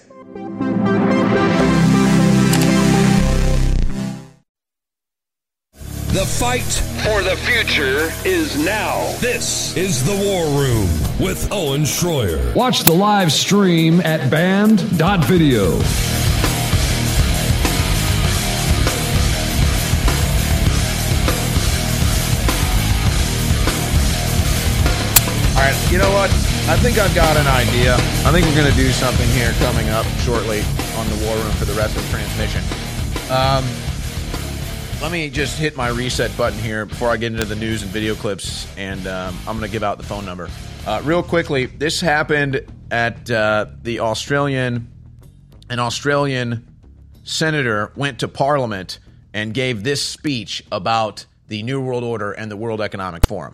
The fight for the future is now. This is the War Room with Owen Schroyer. Watch the live stream at band.video. you know what? I think I've got an idea. I think we're going to do something here coming up shortly on the War Room for the rest of the transmission. Um, let me just hit my reset button here before I get into the news and video clips, and um, I'm going to give out the phone number. Uh, real quickly, this happened at uh, the Australian, an Australian senator went to Parliament and gave this speech about the New World Order and the World Economic Forum.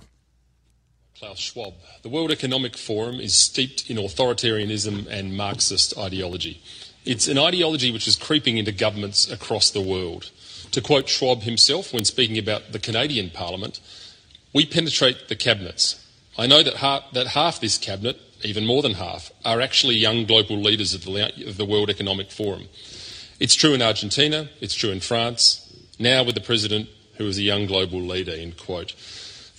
Klaus Schwab. The World Economic Forum is steeped in authoritarianism and Marxist ideology. It's an ideology which is creeping into governments across the world. To quote Schwab himself when speaking about the Canadian Parliament, we penetrate the cabinets. I know that half, that half this cabinet, even more than half, are actually young global leaders of the, of the World Economic Forum. It's true in Argentina, it's true in France, now with the president who is a young global leader, end quote.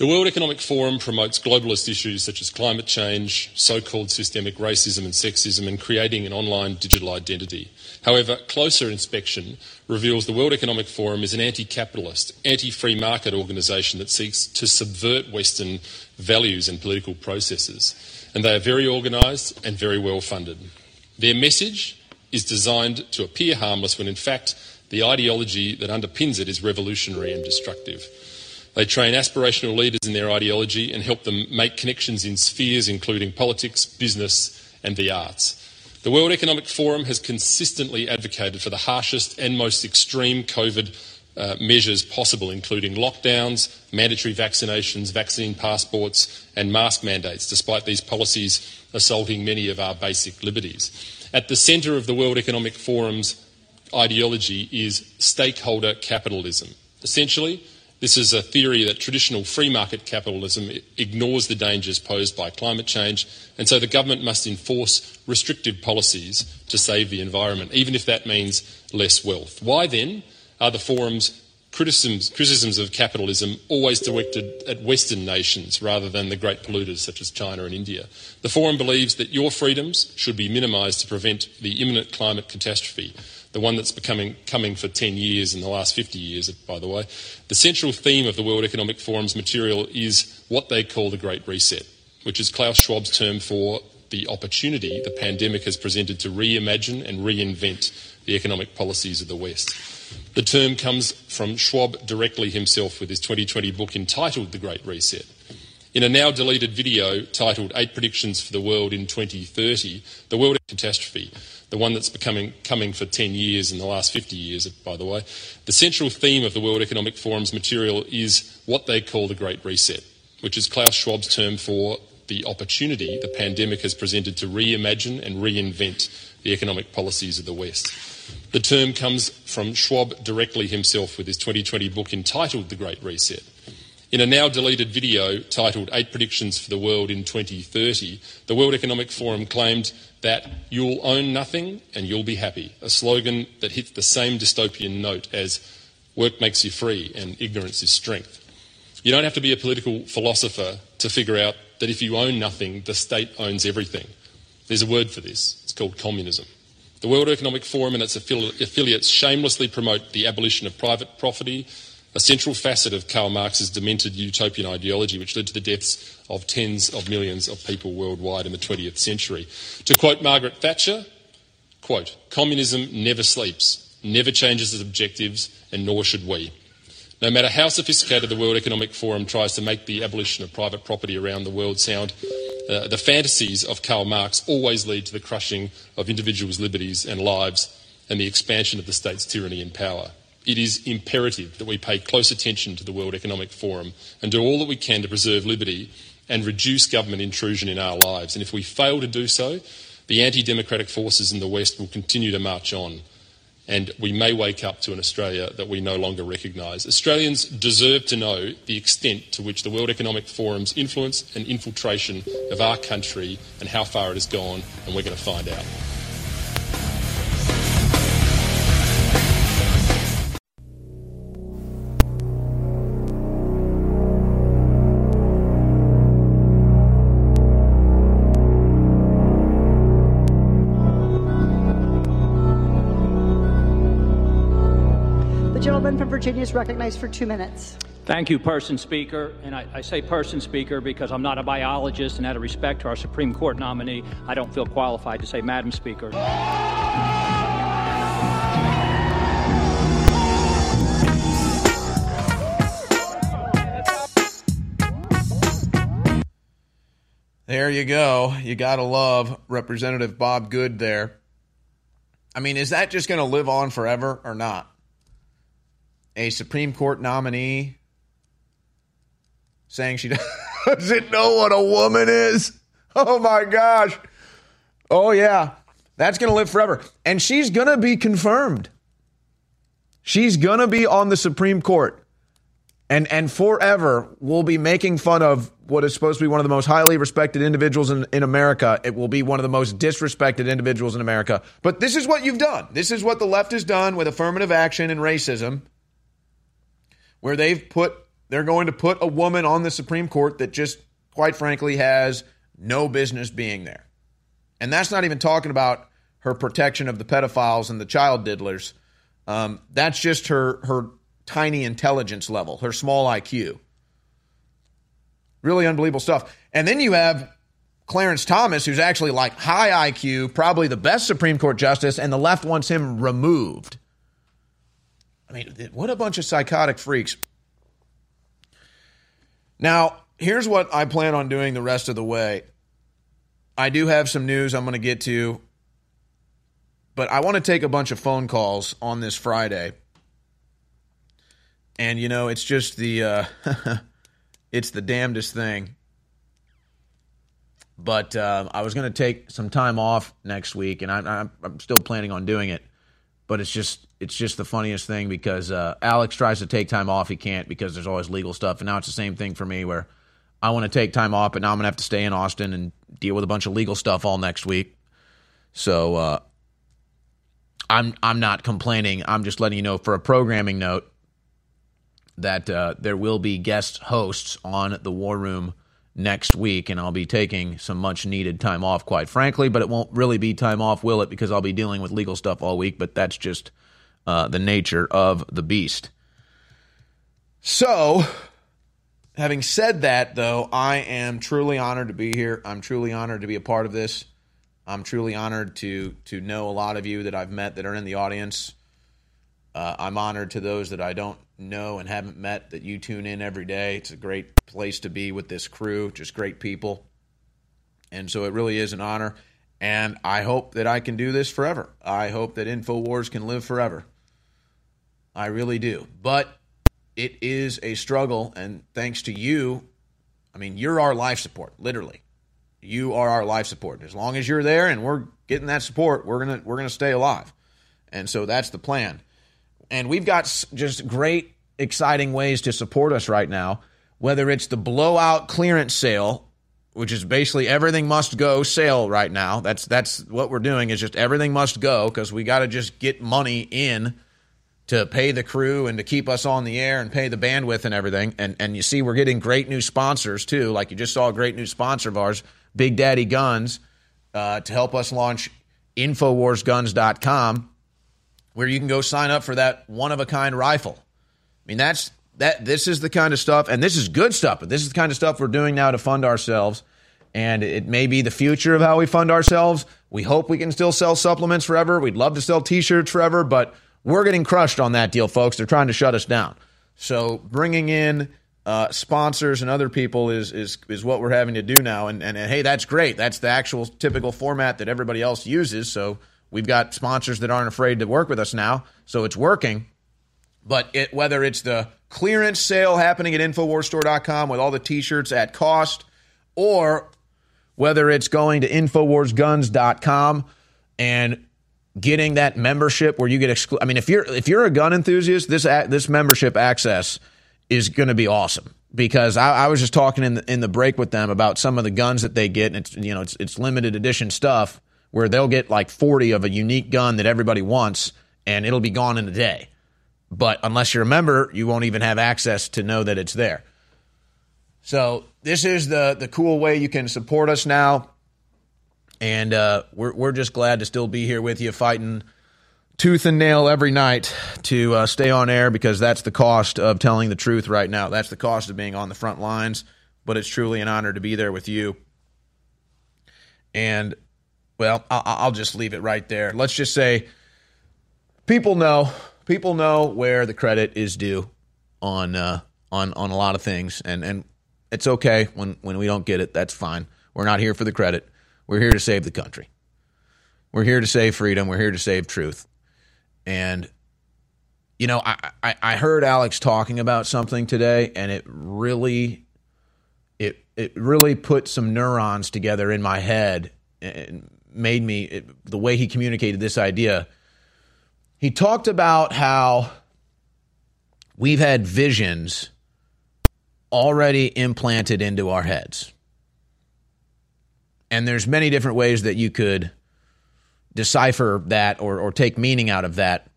The World Economic Forum promotes globalist issues such as climate change, so called systemic racism and sexism, and creating an online digital identity. However, closer inspection reveals the World Economic Forum is an anti capitalist, anti free market organisation that seeks to subvert Western values and political processes. And they are very organised and very well funded. Their message is designed to appear harmless when, in fact, the ideology that underpins it is revolutionary and destructive. They train aspirational leaders in their ideology and help them make connections in spheres including politics, business, and the arts. The World Economic Forum has consistently advocated for the harshest and most extreme COVID uh, measures possible, including lockdowns, mandatory vaccinations, vaccine passports, and mask mandates, despite these policies assaulting many of our basic liberties. At the centre of the World Economic Forum's ideology is stakeholder capitalism. Essentially, this is a theory that traditional free market capitalism ignores the dangers posed by climate change, and so the government must enforce restrictive policies to save the environment, even if that means less wealth. Why then are the forum's criticisms, criticisms of capitalism always directed at Western nations rather than the great polluters such as China and India? The forum believes that your freedoms should be minimised to prevent the imminent climate catastrophe the one that's becoming coming for 10 years in the last 50 years, by the way. The central theme of the World Economic Forum's material is what they call the Great Reset, which is Klaus Schwab's term for the opportunity the pandemic has presented to reimagine and reinvent the economic policies of the West. The term comes from Schwab directly himself with his 2020 book entitled The Great Reset. In a now deleted video titled Eight Predictions for the World in 2030, the world catastrophe, the one that's becoming coming for 10 years in the last 50 years, by the way. The central theme of the World Economic Forum's material is what they call the Great Reset, which is Klaus Schwab's term for the opportunity the pandemic has presented to reimagine and reinvent the economic policies of the West. The term comes from Schwab directly himself with his 2020 book entitled The Great Reset. In a now deleted video titled Eight Predictions for the World in 2030, the World Economic Forum claimed that you'll own nothing and you'll be happy, a slogan that hits the same dystopian note as work makes you free and ignorance is strength. You don't have to be a political philosopher to figure out that if you own nothing, the state owns everything. There's a word for this. It's called communism. The World Economic Forum and its affiliates shamelessly promote the abolition of private property, a central facet of Karl Marx's demented utopian ideology, which led to the deaths of tens of millions of people worldwide in the 20th century. To quote Margaret Thatcher, quote, communism never sleeps, never changes its objectives, and nor should we. No matter how sophisticated the World Economic Forum tries to make the abolition of private property around the world sound, Uh, the fantasies of Karl Marx always lead to the crushing of individuals' liberties and lives and the expansion of the state's tyranny and power. It is imperative that we pay close attention to the World Economic Forum and do all that we can to preserve liberty and reduce government intrusion in our lives. And if we fail to do so, the anti democratic forces in the West will continue to march on. And we may wake up to an Australia that we no longer recognise. Australians deserve to know the extent to which the World Economic Forum's influence and infiltration of our country and how far it has gone, and we're going to find out. Virginia is recognized for two minutes. Thank you, Person Speaker. And I, I, say Person Speaker because I'm not a biologist, and out of respect to our Supreme Court nominee, I don't feel qualified to say Madam Speaker. There you go. You got to love Representative Bob Good there. I mean, is that just going to live on forever or not? A Supreme Court nominee saying she [laughs] doesn't know what a woman is. Oh my gosh. Oh, yeah. That's going to live forever. And she's going to be confirmed. She's going to be on the Supreme Court. And, and forever, we'll be making fun of what is supposed to be one of the most highly respected individuals in, in America. It will be one of the most disrespected individuals in America. But this is what you've done. This is what the left has done with affirmative action and racism where they've put they're going to put a woman on the Supreme Court that just quite frankly has no business being there. And that's not even talking about her protection of the pedophiles and the child diddlers. Um, that's just her her tiny intelligence level, her small IQ. Really unbelievable stuff. And then you have Clarence Thomas, who's actually like high IQ, probably the best Supreme Court justice, and the left wants him removed. I mean, what a bunch of psychotic freaks. Now, here's what I plan on doing the rest of the way. I do have some news I'm going to get to, but I want to take a bunch of phone calls on this Friday. And you know, it's just the uh, [laughs] it's the damnedest thing. But uh, I was going to take some time off next week, and I, I'm still planning on doing it but it's just it's just the funniest thing because uh, Alex tries to take time off, he can't because there's always legal stuff, and now it's the same thing for me where I want to take time off, but now I'm gonna have to stay in Austin and deal with a bunch of legal stuff all next week. So uh, I'm I'm not complaining. I'm just letting you know for a programming note that uh, there will be guest hosts on the War Room next week, and I'll be taking some much needed time off, quite frankly. But it won't really be time off, will it? Because I'll be dealing with legal stuff all week. But that's just uh, the nature of the beast. So, having said that, though, I am truly honored to be here. I'm truly honored to be a part of this. I'm truly honored to to know a lot of you that I've met that are in the audience. Uh, I'm honored to those that I don't know and haven't met that you tune in every day. It's a great place to be with this crew, just great people. And so it really is an honor. And I hope that I can do this forever. I hope that InfoWars can live forever. I really do. But it is a struggle. And thanks to you, I mean, you're our life support, literally. You are our life support. As long as you're there and we're getting that support, we're gonna we're gonna stay alive. And so that's the plan. And we've got just great, exciting ways to support us right now, whether it's the blowout clearance sale, which is basically everything must go sale right now. That's that's what we're doing is just everything must go because we got to just get money in to pay the crew and to keep us on the air and pay the bandwidth and everything. And and you see we're getting great new sponsors too. Like you just saw a great new sponsor of ours, Big Daddy Guns, uh, to help us launch Infowarsguns.com where you can go sign up for that one of a kind rifle. I mean, that's that. This is the kind of stuff, and this is good stuff. But this is the kind of stuff we're doing now to fund ourselves, and it may be the future of how we fund ourselves. We hope we can still sell supplements forever. We'd love to sell T-shirts forever, but we're getting crushed on that deal, folks. They're trying to shut us down. So bringing in uh, sponsors and other people is is is what we're having to do now. And, and and hey, that's great. That's the actual typical format that everybody else uses. So we've got sponsors that aren't afraid to work with us now. So it's working. But it, whether it's the clearance sale happening at InfoWarsStore.com with all the T-shirts at cost, or whether it's going to InfoWarsGuns.com and getting that membership where you get exclu- I mean, if you're if you're a gun enthusiast, this this membership access is going to be awesome because I, I, was just talking in the, in the break with them about some of the guns that they get, and it's you know it's it's limited edition stuff where they'll get like 40 of a unique gun that everybody wants, and it'll be gone in a day. But unless you're a member, you won't even have access to know that it's there. So this is the the cool way you can support us now, and uh, we're we're just glad to still be here with you, fighting tooth and nail every night to uh, stay on air because that's the cost of telling the truth right now. That's the cost of being on the front lines. But it's truly an honor to be there with you. And well, I'll just leave it right there. Let's just say people know people know where the credit is due on uh, on on a lot of things, and and it's okay when when we don't get it. That's fine. We're not here for the credit. We're here to save the country. We're here to save freedom. We're here to save truth. And you know, I, I, I heard Alex talking about something today, and it really it it really put some neurons together in my head and made me it, the way he communicated this idea. He talked about how we've had visions already implanted into our heads. And there's many different ways that you could decipher that or, or take meaning out of that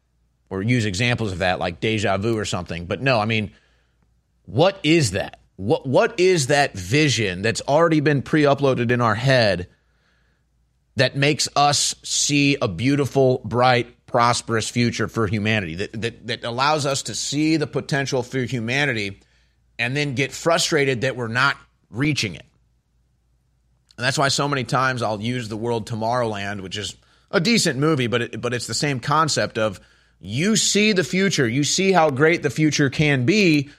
or use examples of that like deja vu or something. But no, I mean, what is that? What what is that vision that's already been pre-uploaded in our head that makes us see a beautiful, bright, prosperous future for humanity? That that, that allows us to see the potential for humanity and then get frustrated that we're not reaching it. And that's why so many times I'll use the word Tomorrowland, which is a decent movie, but it, but it's the same concept of you see the future, you see how great the future can be,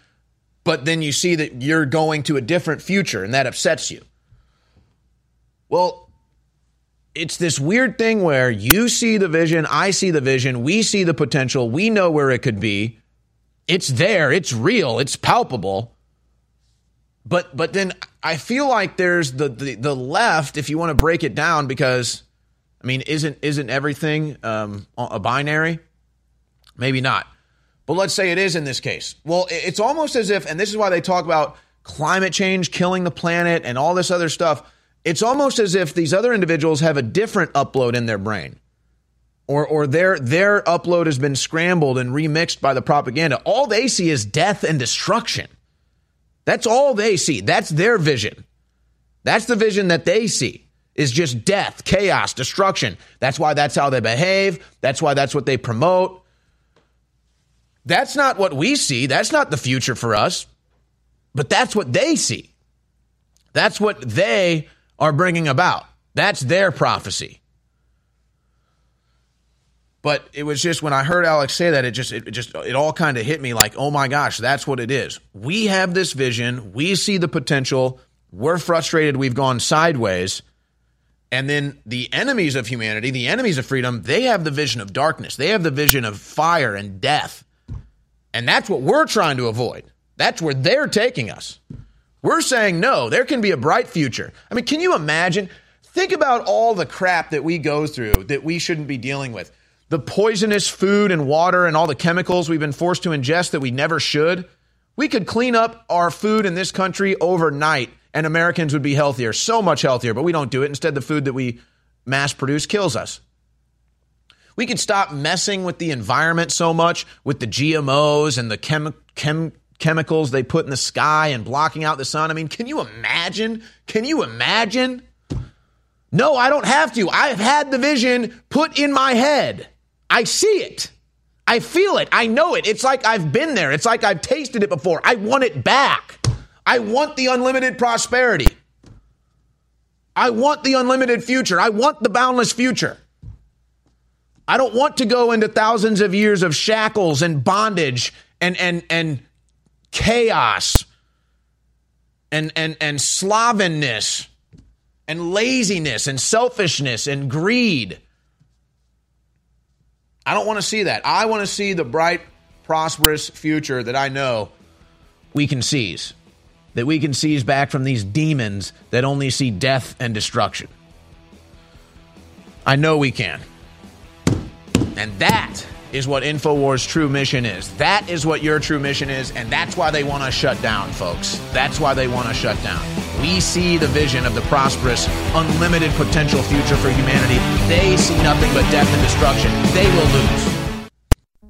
but then you see that you're going to a different future and that upsets you. Well, it's this weird thing where you see the vision, I see the vision, we see the potential, we know where it could be. It's there, it's real, it's palpable. But but then I feel like there's the the, the left if you want to break it down because I mean, isn't isn't everything um, a binary? Maybe not. But let's say it is in this case. Well, it's almost as if, and this is why they talk about climate change killing the planet and all this other stuff. It's almost as if these other individuals have a different upload in their brain. Or, or their their upload has been scrambled and remixed by the propaganda. All they see is death and destruction. That's all they see. That's their vision. That's the vision that they see is just death, chaos, destruction. That's why that's how they behave. That's why that's what they promote. That's not what we see. That's not the future for us. But that's what they see. That's what they are bringing about. That's their prophecy. But it was just when I heard Alex say that, it just it just it all kind of hit me like, oh my gosh, that's what it is. We have this vision, we see the potential, we're frustrated, we've gone sideways, and then the enemies of humanity, the enemies of freedom, they have the vision of darkness. They have the vision of fire and death. And that's what we're trying to avoid. That's where they're taking us. We're saying, no, there can be a bright future. I mean, can you imagine? Think about all the crap that we go through that we shouldn't be dealing with. The poisonous food and water and all the chemicals we've been forced to ingest that we never should. We could clean up our food in this country overnight and Americans would be healthier, so much healthier, but we don't do it. Instead, the food that we mass produce kills us. We could stop messing with the environment so much with the GMOs and the chem- chem- chemicals they put in the sky and blocking out the sun. I mean, can you imagine? Can you imagine? No, I don't have to. I've had the vision put in my head. I see it. I feel it. I know it. It's like I've been there. It's like I've tasted it before. I want it back. I want the unlimited prosperity. I want the unlimited future. I want the boundless future. I don't want to go into thousands of years of shackles and bondage and and and chaos and and and slavenness and laziness and selfishness and greed. I don't want to see that. I want to see the bright, prosperous future that I know we can seize. That we can seize back from these demons that only see death and destruction. I know we can. And that is what InfoWars' true mission is. That is what your true mission is, and that's why they want to shut down, folks. That's why they want to shut down. We see the vision of the prosperous, unlimited potential future for humanity. They see nothing but death and destruction. They will lose.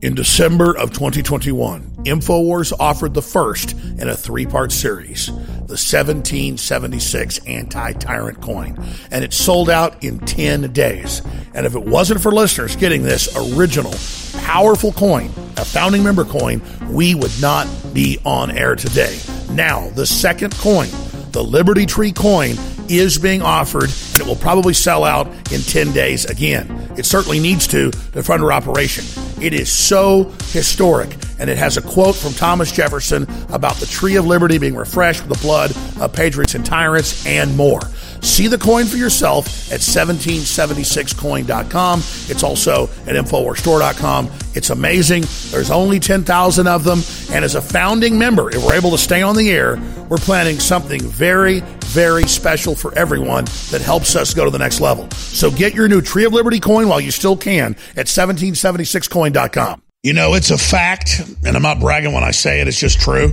In December of 2021, InfoWars offered the first in a three part series, the 1776 Anti Tyrant Coin, and it sold out in 10 days. And if it wasn't for listeners getting this original, powerful coin, a founding member coin, we would not be on air today. Now, the second coin, the Liberty Tree coin, is being offered, and it will probably sell out in 10 days again. It certainly needs to to fund our operation. It is so historic, and it has a quote from Thomas Jefferson about the tree of liberty being refreshed with the blood of patriots and tyrants, and more. See the coin for yourself at 1776coin.com. It's also at InfoWarsStore.com. It's amazing. There's only 10,000 of them. And as a founding member, if we're able to stay on the air, we're planning something very, very special for everyone that helps us go to the next level. So get your new Tree of Liberty coin while you still can at 1776coin.com. You know, it's a fact, and I'm not bragging when I say it, it's just true,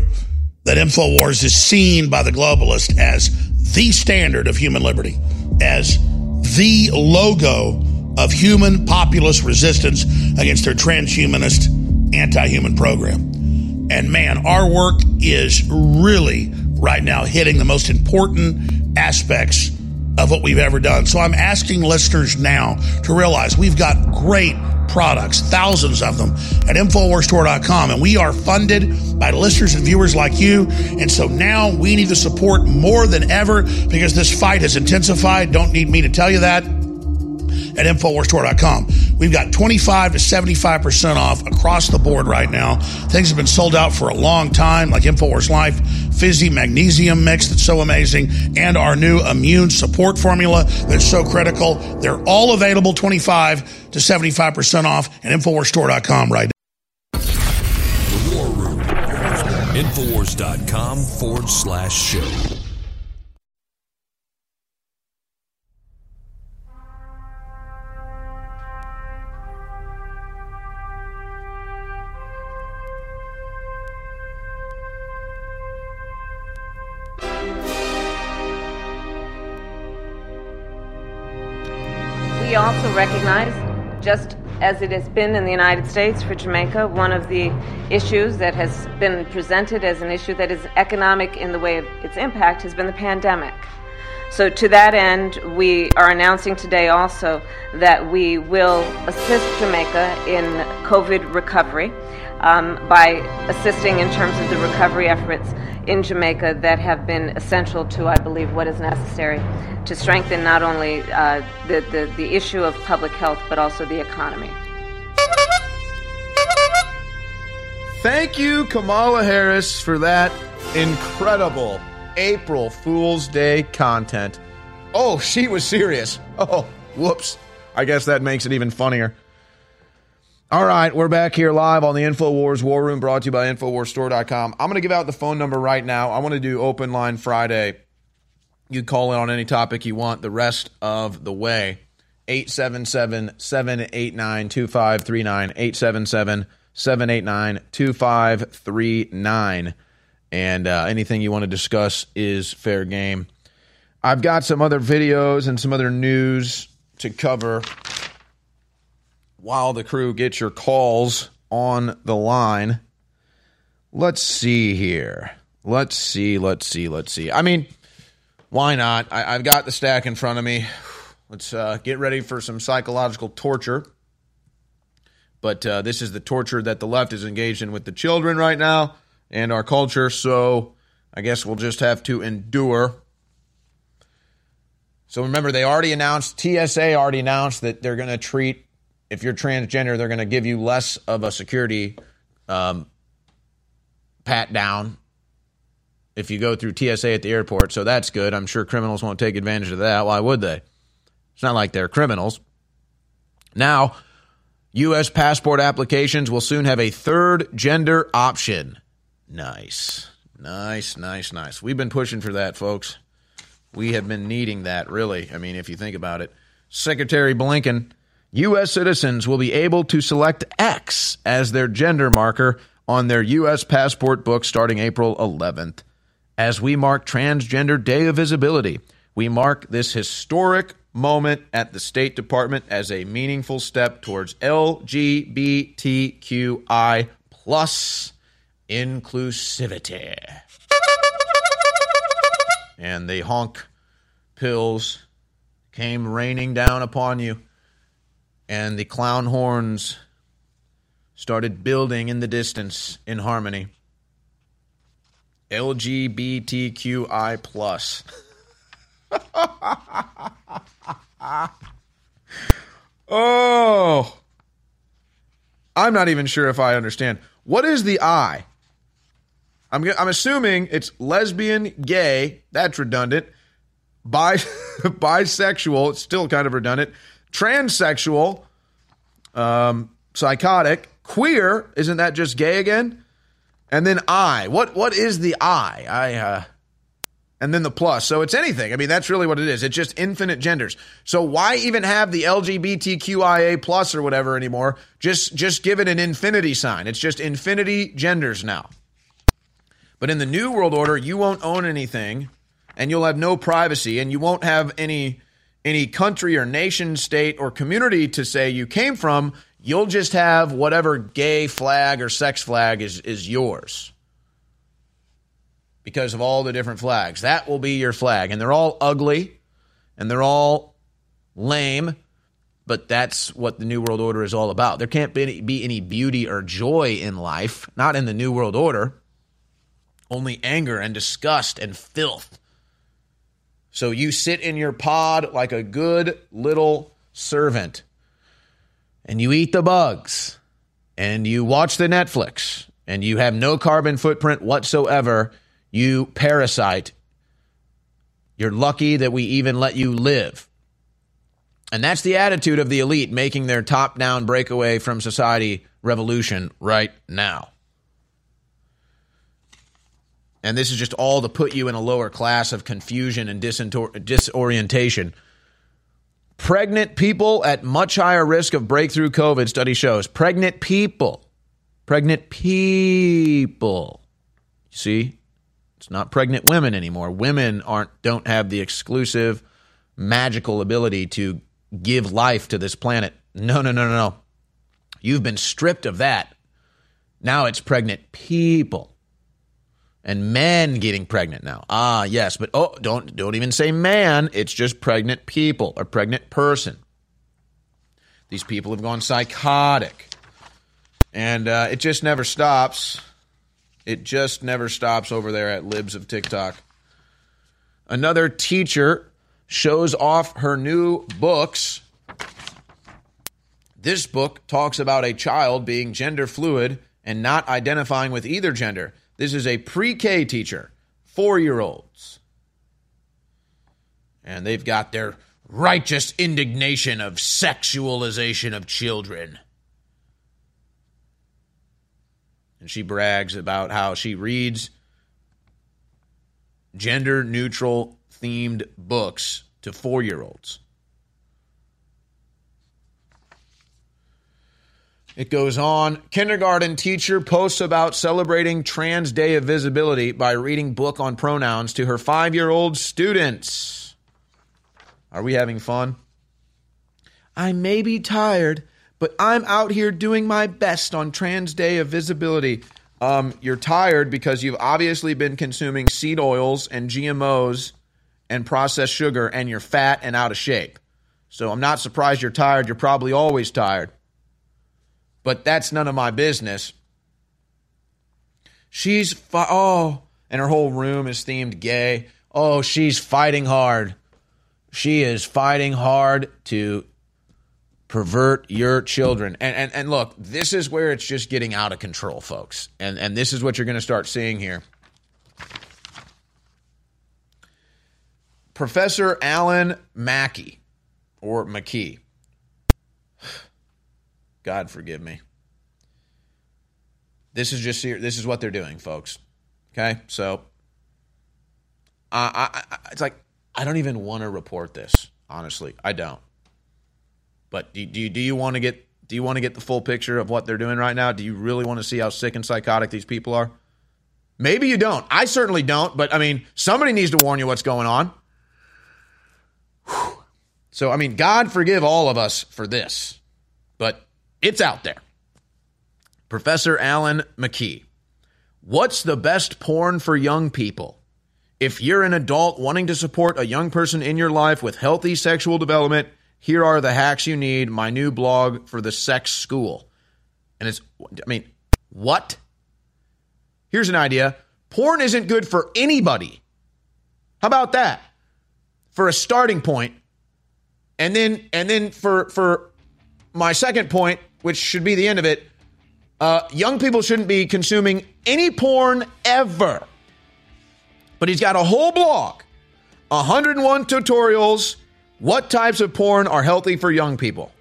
that InfoWars is seen by the globalist as the standard of human liberty, as the logo of human populist resistance against their transhumanist, anti human program. And man, our work is really right now hitting the most important aspects of what we've ever done. So I'm asking listeners now to realize we've got great products, thousands of them at InfoWarsStore.com. And we are funded by listeners and viewers like you. And so now we need the support more than ever because this fight has intensified. Don't need me to tell you that at InfoWarsStore.com. We've got 25 to 75% off across the board right now. Things have been sold out for a long time, like InfoWars Life, Fizzy Magnesium Mix that's so amazing, and our new immune support formula that's so critical. They're all available 25 to 75% off at InfoWarsStore.com right now. Infowars.com forward slash show. Recognize, just as it has been in the United States for Jamaica, one of the issues that has been presented as an issue that is economic in the way of its impact has been the pandemic. So, to that end, we are announcing today also that we will assist Jamaica in COVID recovery um, by assisting in terms of the recovery efforts in Jamaica that have been essential to, I believe, what is necessary to strengthen not only uh, the, the, the issue of public health but also the economy. Thank you, Kamala Harris, for that incredible April Fool's Day content. Oh, she was serious. Oh, whoops. I guess that makes it even funnier. All right, we're back here live on the InfoWars War Room brought to you by InfoWarsStore.com. I'm going to give out the phone number right now. I want to do open line Friday. You call in on any topic you want the rest of the way. 877 789 2539. 877 789 2539. And uh, anything you want to discuss is fair game. I've got some other videos and some other news to cover while the crew gets your calls on the line. Let's see here. Let's see, let's see, let's see. I mean, why not? I, have got the stack in front of me. Let's uh, get ready for some psychological torture. But uh, this is the torture that the left is engaged in with the children right now and our culture. So I guess we'll just have to endure. So remember, they already announced, TSA already announced that they're going to treat, if you're transgender, they're going to give you less of a security um, pat down if you go through TSA at the airport, so that's good. I'm sure criminals won't take advantage of that. Why would they? It's not like they're criminals. Now, U.S. passport applications will soon have a third gender option. Nice. Nice, nice, nice. We've been pushing for that, folks. We have been needing that, really. I mean, if you think about it. Secretary Blinken, U.S. citizens will be able to select X as their gender marker on their U.S. passport book starting April 11th. As we mark Transgender Day of Visibility, we mark this historic moment at the State Department as a meaningful step towards LGBTQI plus inclusivity. And the honk pills came raining down upon you, and the clown horns started building in the distance in harmony. LGBTQI plus. [laughs] oh. I'm not even sure if I understand. What is the I? I'm, I'm assuming it's lesbian, gay, that's redundant. Bi- [laughs] bisexual, it's still kind of redundant. Transsexual, um, psychotic, queer, isn't that just gay again? And then I. What what is the I? I uh and then the plus. So it's anything. I mean, that's really what it is. It's just infinite genders. So why even have the LGBTQIA plus or whatever anymore? Just just give it an infinity sign. It's just infinity genders now. But in the new world order, you won't own anything and you'll have no privacy and you won't have any any country or nation, state or community to say you came from. You'll just have whatever gay flag or sex flag is is yours because of all the different flags. That will be your flag. And they're all ugly and they're all lame, but that's what the New World Order is all about. There can't be any, be any beauty or joy in life, not in the New World Order, only anger and disgust and filth. So you sit in your pod like a good little servant and you eat the bugs and you watch the Netflix and you have no carbon footprint whatsoever you parasite. You're lucky that we even let you live. And that's the attitude of the elite making their top down breakaway from society revolution right now. And this is just all to put you in a lower class of confusion and disorientation. Pregnant people at much higher risk of breakthrough COVID, study shows. Pregnant people. Pregnant people. See? It's not pregnant women anymore. Women aren't don't have the exclusive magical ability to give life to this planet. No, no, no, no, no. You've been stripped of that. Now it's pregnant people. And men getting pregnant now. Ah, yes, but oh, don't don't even say man, it's just pregnant people or pregnant person. These people have gone psychotic. And uh, it just never stops. It just never stops over there at Libs of TikTok. Another teacher shows off her new books. This book talks about a child being gender fluid and not identifying with either gender. This is a pre K teacher, four year olds. And they've got their righteous indignation of sexualization of children. and she brags about how she reads gender neutral themed books to four year olds. It goes on. Kindergarten teacher posts about celebrating Trans Day of Visibility by reading book on pronouns to her five year old students. Are we having fun? I may be tired, but I'm out here doing my best on Trans Day of Visibility. Um, you're tired because you've obviously been consuming seed oils and GMOs and processed sugar, and you're fat and out of shape. So I'm not surprised you're tired. You're probably always tired. But that's none of my business. She's, fi- oh, and her whole room is themed gay. Oh, she's fighting hard. She is fighting hard to pervert your children. And, and, and look, this is where it's just getting out of control, folks. And, and this is what you're going to start seeing here. Professor Alan Mackey or McKee. God forgive me. This is just this is what they're doing, folks. Okay, so I, I, it's like I don't even want to report this. Honestly, I don't. But do, do you do you want to get do you want to get the full picture of what they're doing right now? Do you really want to see how sick and psychotic these people are? Maybe you don't. I certainly don't. But I mean, somebody needs to warn you what's going on. Whew. So I mean, God forgive all of us for this, it's out there. Professor Alan McKee. What's the best porn for young people? If you're an adult wanting to support a young person in your life with healthy sexual development, here are the hacks you need. My new blog for the sex school. And it's, I mean, what? Here's an idea porn isn't good for anybody. How about that? For a starting point. And then, and then for, for my second point, which should be the end of it, uh, young people shouldn't be consuming any porn ever. But he's got a whole blog 101 tutorials. What types of porn are healthy for young people?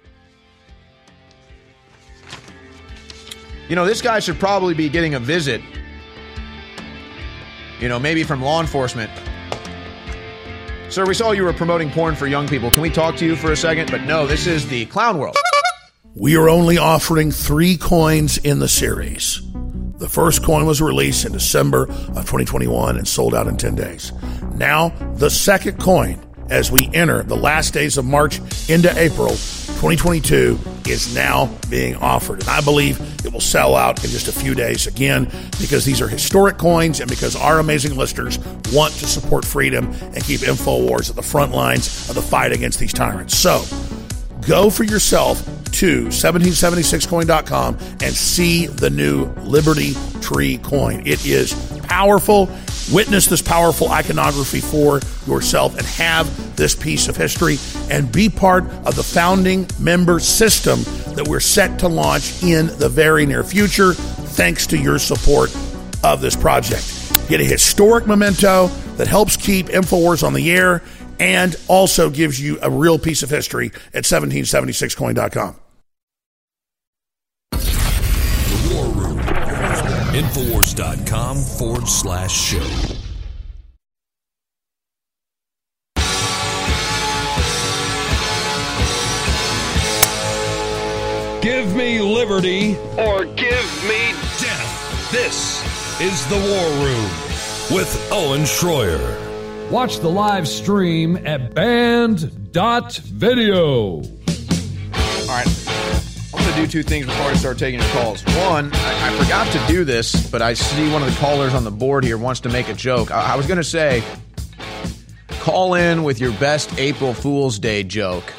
You know, this guy should probably be getting a visit, you know, maybe from law enforcement. Sir, we saw you were promoting porn for young people. Can we talk to you for a second? But no, this is the clown world. We are only offering three coins in the series. The first coin was released in December of 2021 and sold out in 10 days. Now, the second coin, as we enter the last days of March into April 2022, is now being offered. And I believe it will sell out in just a few days again because these are historic coins and because our amazing listeners want to support freedom and keep InfoWars at the front lines of the fight against these tyrants. So, go for yourself to 1776coin.com and see the new Liberty Tree coin. It is powerful. Witness this powerful iconography for yourself and have this piece of history and be part of the founding member system that we're set to launch in the very near future, thanks to your support of this project. Get a historic memento that helps keep InfoWars on the air and also gives you a real piece of history at 1776coin.com. The War Room. Infowars.com forward slash show. Give me liberty or give me death. This is The War Room with Owen Schroyer. Watch the live stream at band.video. All right. I'm going to do two things before I start taking your calls. One, I, I, forgot to do this, but I see one of the callers on the board here wants to make a joke. I, I was going to say, call in with your best April Fool's Day joke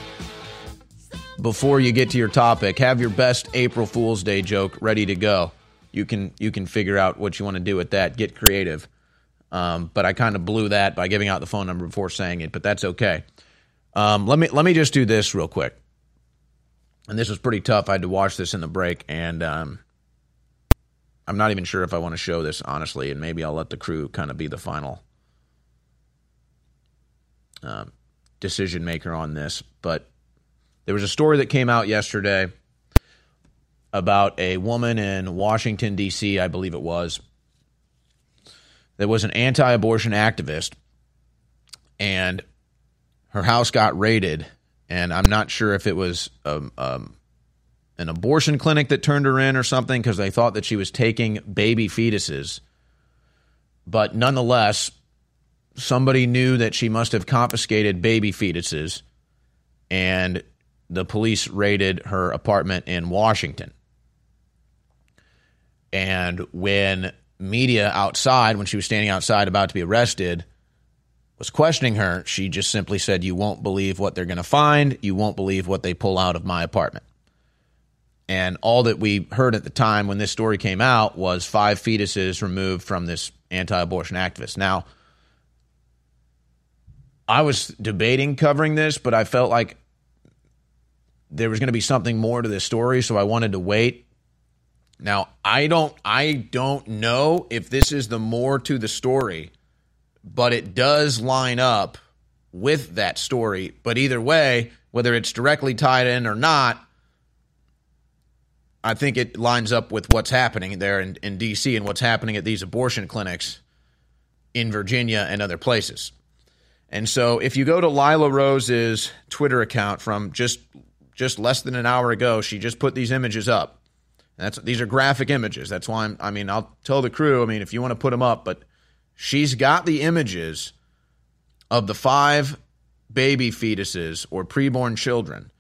before you get to your topic. Have your best April Fool's Day joke ready to go. You can you can figure out what you want to do with that. Get creative. Um, but I kind of blew that by giving out the phone number before saying it, but that's okay. Um, let me let me just do this real quick. And this was pretty tough. I had to watch this in the break, and um, I'm not even sure if I want to show this honestly. And maybe I'll let the crew kind of be the final uh, decision maker on this. But there was a story that came out yesterday about a woman in Washington D.C. I believe it was that was an anti abortion activist, and her house got raided. And I'm not sure if it was um, um, an abortion clinic that turned her in or something because they thought that she was taking baby fetuses. But nonetheless, somebody knew that she must have confiscated baby fetuses, and the police raided her apartment in Washington. And when media outside when she was standing outside about to be arrested was questioning her, she just simply said, You won't believe what they're going to find. You won't believe what they pull out of my apartment. And all that we heard at the time when this story came out was five fetuses removed from this anti abortion activist. Now, I was debating covering this, but I felt like there was going to be something more to this story, so I wanted to wait now, I don't I don't know if this is the more to the story, but it does line up with that story. But either way, whether it's directly tied in or not, I think it lines up with what's happening there in, in D.C. and what's happening at these abortion clinics in Virginia and other places. And so if you go to Lila Rose's Twitter account from just just less than an hour ago, she just put these images up. That's these are graphic images. That's why I'm I mean, I'll tell the crew, I mean, if you want to put them up, but she's got the images of the five baby fetuses or preborn children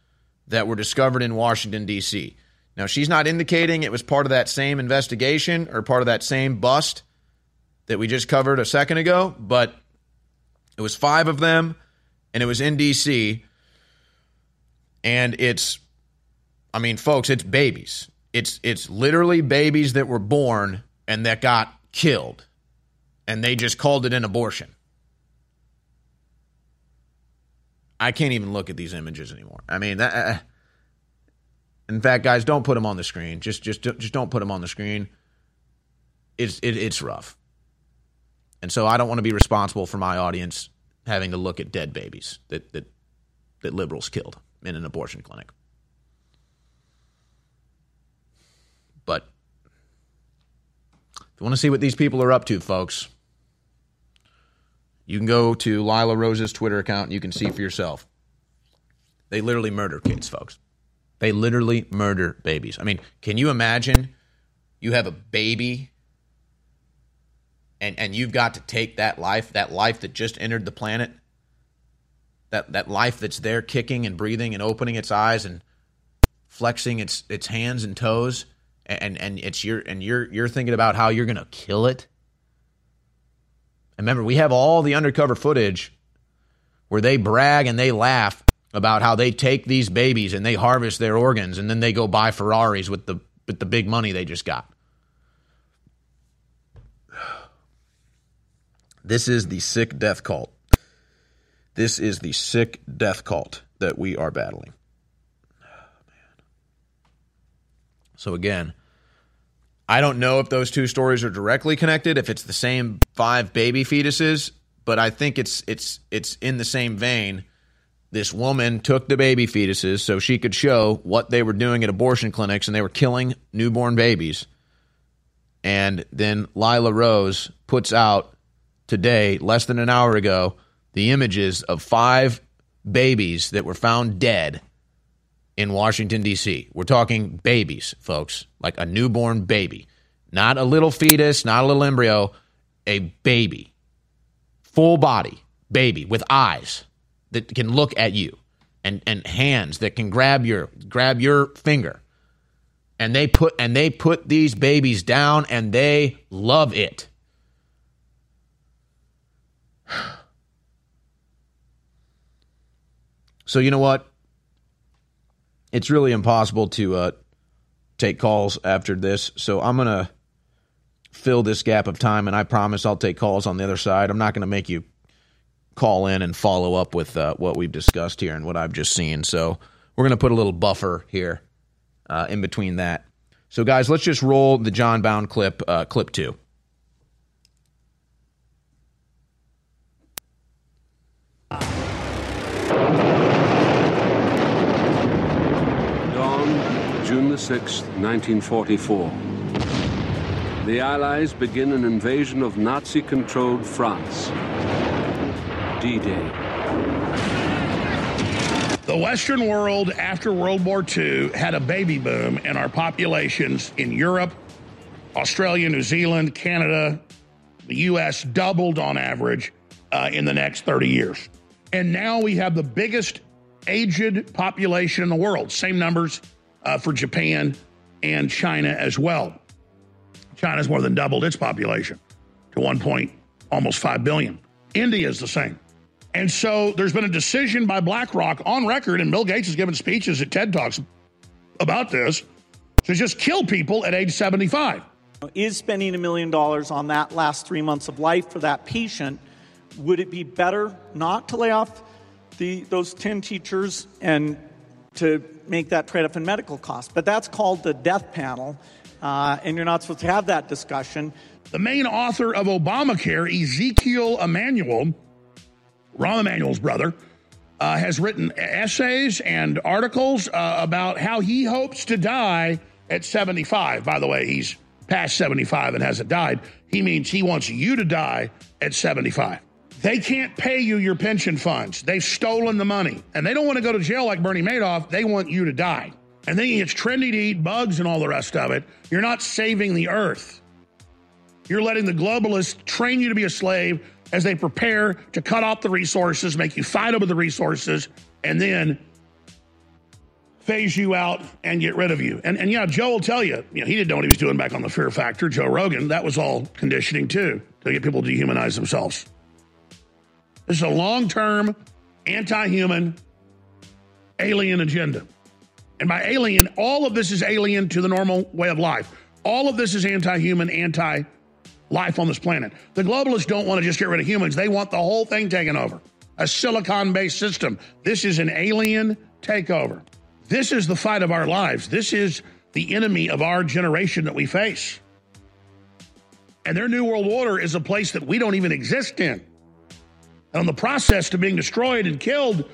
that were discovered in Washington D.C. Now, she's not indicating it was part of that same investigation or part of that same bust that we just covered a second ago, but it was five of them, and it was in D.C. And it's, I mean, folks, it's babies. It's it's literally babies that were born and that got killed, and they just called it an abortion. I can't even look at these images anymore. I mean, that, uh, in fact, guys, don't put them on the screen. Just just just don't put them on the screen. It's it, it's rough. And so I don't want to be responsible for my audience having to look at dead babies that, that, that liberals killed in an abortion clinic. But if you want to see what these people are up to, folks, you can go to Lila Rose's Twitter account and you can see for yourself. They literally murder kids, folks. They literally murder babies. I mean, can you imagine you have a baby and and you've got to take that life, that life that just entered the planet, that that life that's there kicking and breathing and opening its eyes and flexing its its hands and toes, and and it's your and you're you're thinking about how you're gonna kill it. And remember, we have all the undercover footage where they brag and they laugh about how they take these babies and they harvest their organs and then they go buy Ferraris with the with the big money they just got. This is the sick death cult. This is the sick death cult that we are battling. Oh, so again, I don't know if those two stories are directly connected, if it's the same five baby fetuses, but I think it's it's it's in the same vein. This woman took the baby fetuses so she could show what they were doing at abortion clinics and they were killing newborn babies. And then Lila Rose puts out today, less than an hour ago, the images of five babies that were found dead in Washington, D.C. We're talking babies, folks, like a newborn baby, not a little fetus, not a little embryo, a baby, full body baby with eyes that can look at you and, and hands that can grab your grab your finger and they put and they put these babies down and they love it [sighs] So you know what? It's really impossible to uh, take calls after this. So I'm gonna fill this gap of time, and I promise I'll take calls on the other side. I'm not gonna make you call in and follow up with uh, what we've discussed here and what I've just seen. So we're gonna put a little buffer here uh, in between that. So guys, let's just roll the John Bound clip, uh, clip two. June 6, 1944. The Allies begin an invasion of Nazi controlled France. D Day. The Western world after World War II had a baby boom, and our populations in Europe, Australia, New Zealand, Canada, the U.S. doubled on average uh, in the next 30 years. And now we have the biggest aged population in the world. Same numbers uh, for Japan and China as well. China's more than doubled its population to 1 point almost 5 billion. India is the same. And so there's been a decision by BlackRock on record, and Bill Gates has given speeches at TED Talks about this, to just kill people at age 75. Is spending a million dollars on that last three months of life for that patient, would it be better not to lay off the, those 10 teachers and to make that trade off in medical costs. But that's called the death panel, uh, and you're not supposed to have that discussion. The main author of Obamacare, Ezekiel Emanuel, Rahm Emanuel's brother, uh, has written essays and articles uh, about how he hopes to die at 75. By the way, he's past 75 and hasn't died. He means he wants you to die at 75. They can't pay you your pension funds. They've stolen the money. And they don't want to go to jail like Bernie Madoff. They want you to die. And thinking it's trendy to eat bugs and all the rest of it, you're not saving the earth. You're letting the globalists train you to be a slave as they prepare to cut off the resources, make you fight over the resources, and then phase you out and get rid of you. And, and yeah, Joe will tell you, you know, he didn't know what he was doing back on the Fear Factor. Joe Rogan, that was all conditioning too, to get people to dehumanize themselves. This is a long term, anti human, alien agenda. And by alien, all of this is alien to the normal way of life. All of this is anti human, anti life on this planet. The globalists don't want to just get rid of humans, they want the whole thing taken over. A silicon based system. This is an alien takeover. This is the fight of our lives. This is the enemy of our generation that we face. And their New World Order is a place that we don't even exist in. And on the process to being destroyed and killed,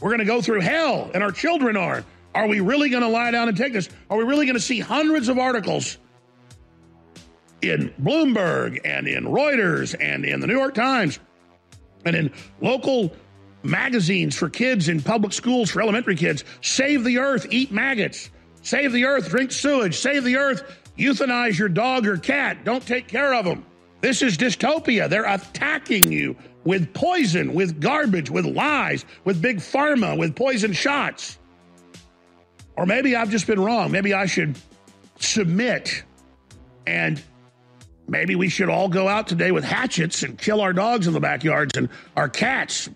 we're going to go through hell, and our children are. Are we really going to lie down and take this? Are we really going to see hundreds of articles in Bloomberg and in Reuters and in the New York Times and in local magazines for kids in public schools for elementary kids? Save the earth, eat maggots. Save the earth, drink sewage. Save the earth, euthanize your dog or cat. Don't take care of them. This is dystopia. They're attacking you with poison, with garbage, with lies, with big pharma, with poison shots. Or maybe I've just been wrong. Maybe I should submit and maybe we should all go out today with hatchets and kill our dogs in the backyards and our cats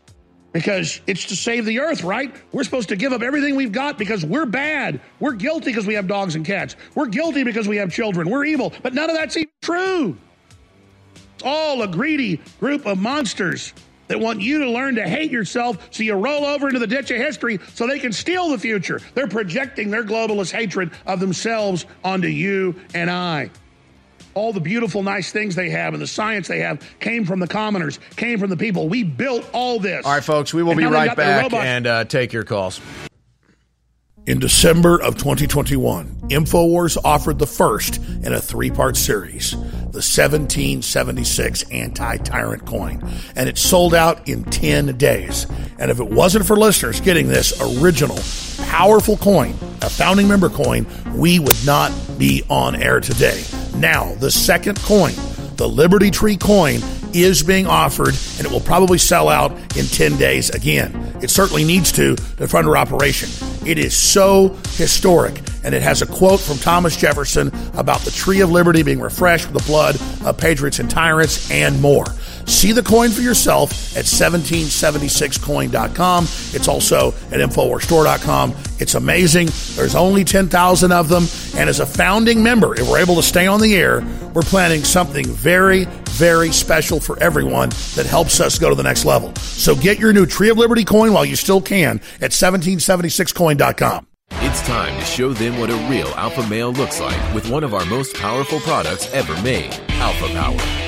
because it's to save the earth, right? We're supposed to give up everything we've got because we're bad. We're guilty because we have dogs and cats. We're guilty because we have children. We're evil. But none of that's even true. It's all a greedy group of monsters that want you to learn to hate yourself so you roll over into the ditch of history so they can steal the future. They're projecting their globalist hatred of themselves onto you and I. All the beautiful, nice things they have and the science they have came from the commoners, came from the people. We built all this. All right, folks, we will And be right back and uh, take your calls. In December of 2021, InfoWars offered the first in a three part series, the 1776 Anti Tyrant coin, and it sold out in 10 days. And if it wasn't for listeners getting this original, powerful coin, a founding member coin, we would not be on air today. Now, the second coin, the Liberty Tree coin, is being offered and it will probably sell out in 10 days again. It certainly needs to to fund our operation. It is so historic and it has a quote from Thomas Jefferson about the tree of liberty being refreshed with the blood of patriots and tyrants and more. See the coin for yourself at 1776coin.com. It's also at InfoWarsStore.com. It's amazing. There's only 10,000 of them. And as a founding member, if we're able to stay on the air, we're planning something very, very special for everyone that helps us go to the next level. So get your new Tree of Liberty coin while you still can at 1776coin.com. It's time to show them what a real alpha male looks like with one of our most powerful products ever made, Alpha Power.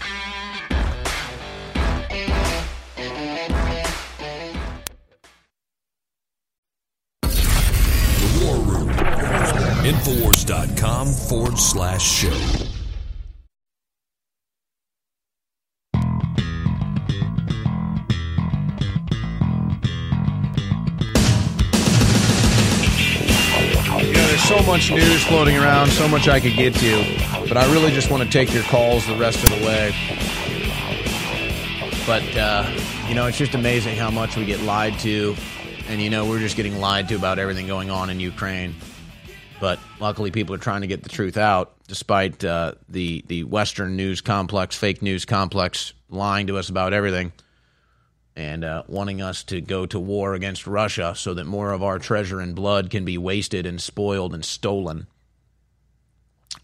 Forward slash show. There's so much news floating around, so much I could get to, but I really just want to take your calls the rest of the way. But, uh, you know, it's just amazing how much we get lied to. And, you know, we're just getting lied to about everything going on in Ukraine. But luckily, people are trying to get the truth out, despite uh, the, the Western news complex, fake news complex, lying to us about everything and uh, wanting us to go to war against Russia so that more of our treasure and blood can be wasted and spoiled and stolen.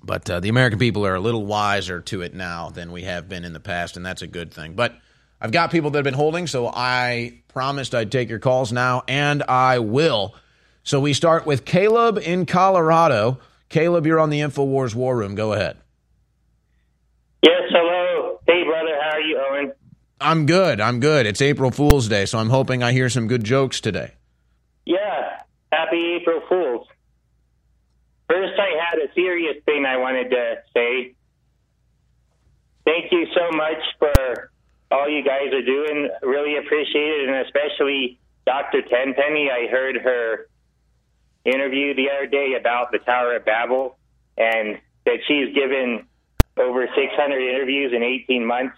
But uh, the American people are a little wiser to it now than we have been in the past, and that's a good thing. But I've got people that have been holding, so I promised I'd take your calls now, and I will. So we start with Caleb in Colorado. Caleb, you're on the InfoWars War Room. Go ahead. Yes, hello. Hey, brother. How are you, Owen? I'm good. I'm good. It's April Fool's Day, so I'm hoping I hear some good jokes today. Yeah. Happy April Fools. First, I had a serious thing I wanted to say. Thank you so much for all you guys are doing. Really appreciate it, and especially Dr. Tenpenny. I heard her interview the other day about the Tower of Babel, and that she's given over 600 interviews in 18 months.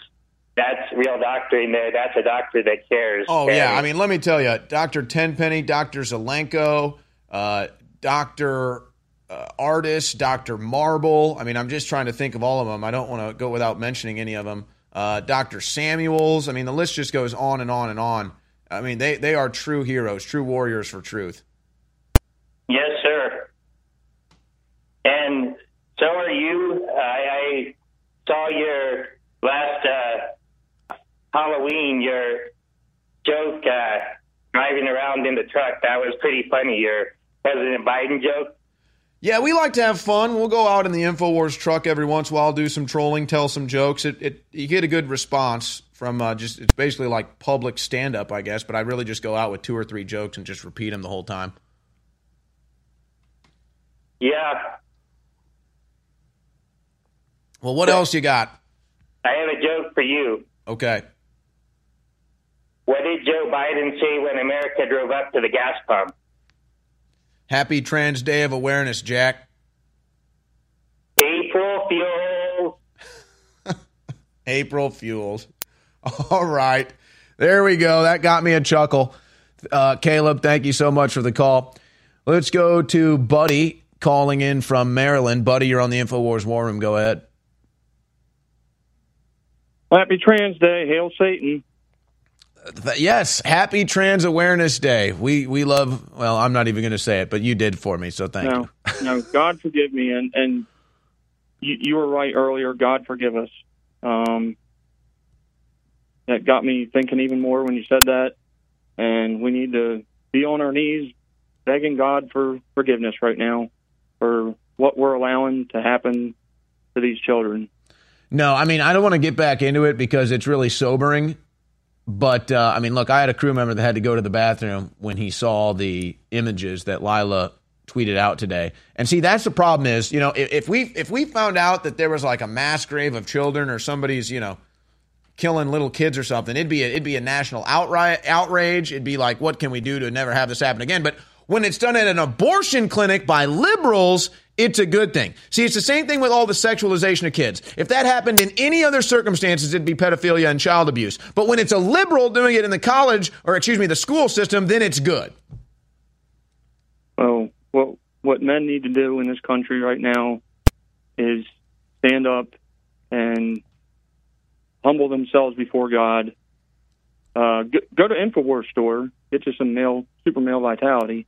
That's real doctoring there. That's a doctor that cares. Oh, yeah. I mean, let me tell you, Dr. Tenpenny, Dr. Zelenko, uh, Dr. Uh, Ardis, Dr. Marble. I mean, I'm just trying to think of all of them. I don't want to go without mentioning any of them. Uh, Dr. Samuels. I mean, the list just goes on and on and on. I mean, they, they are true heroes, true warriors for truth. Yes, sir. And so are you. I, I saw your last uh, Halloween, your joke uh, driving around in the truck. That was pretty funny. Your President Biden joke. Yeah, we like to have fun. We'll go out in the Infowars truck every once in a while, do some trolling, tell some jokes. It, it you get a good response from uh, just it's basically like public stand up, I guess. But I really just go out with two or three jokes and just repeat them the whole time. Yeah. Well, what else you got? I have a joke for you. Okay. What did Joe Biden say when America drove up to the gas pump? Happy Trans Day of Awareness, Jack. April Fuels. [laughs] April Fuels. [laughs] All right. There we go. That got me a chuckle. Uh, Caleb, thank you so much for the call. Let's go to Buddy calling in from Maryland. Buddy, you're on the InfoWars War Room. Go ahead. Happy Trans Day. Hail Satan. Yes, happy Trans Awareness Day. We we love. Well, I'm not even going to say it, but you did for me, so thank no, you. [laughs] no, God forgive me, and and you, you were right earlier. God forgive us. Um, that got me thinking even more when you said that, and we need to be on our knees begging God for forgiveness right now for what we're allowing to happen to these children. No, I mean I don't want to get back into it because it's really sobering. But uh, I mean, look, I had a crew member that had to go to the bathroom when he saw the images that Lila tweeted out today. And see, that's the problem is, you know, if, if we if we found out that there was like a mass grave of children or somebody's, you know, killing little kids or something, it'd be a, it'd be a national outright outrage. It'd be like, what can we do to never have this happen again? But when it's done at an abortion clinic by liberals, it's a good thing. See, it's the same thing with all the sexualization of kids. If that happened in any other circumstances, it'd be pedophilia and child abuse. But when it's a liberal doing it in the college, or excuse me, the school system, then it's good. Well, what what men need to do in this country right now is stand up and humble themselves before God. Uh, go, go to Infowars store, get you some male super male vitality,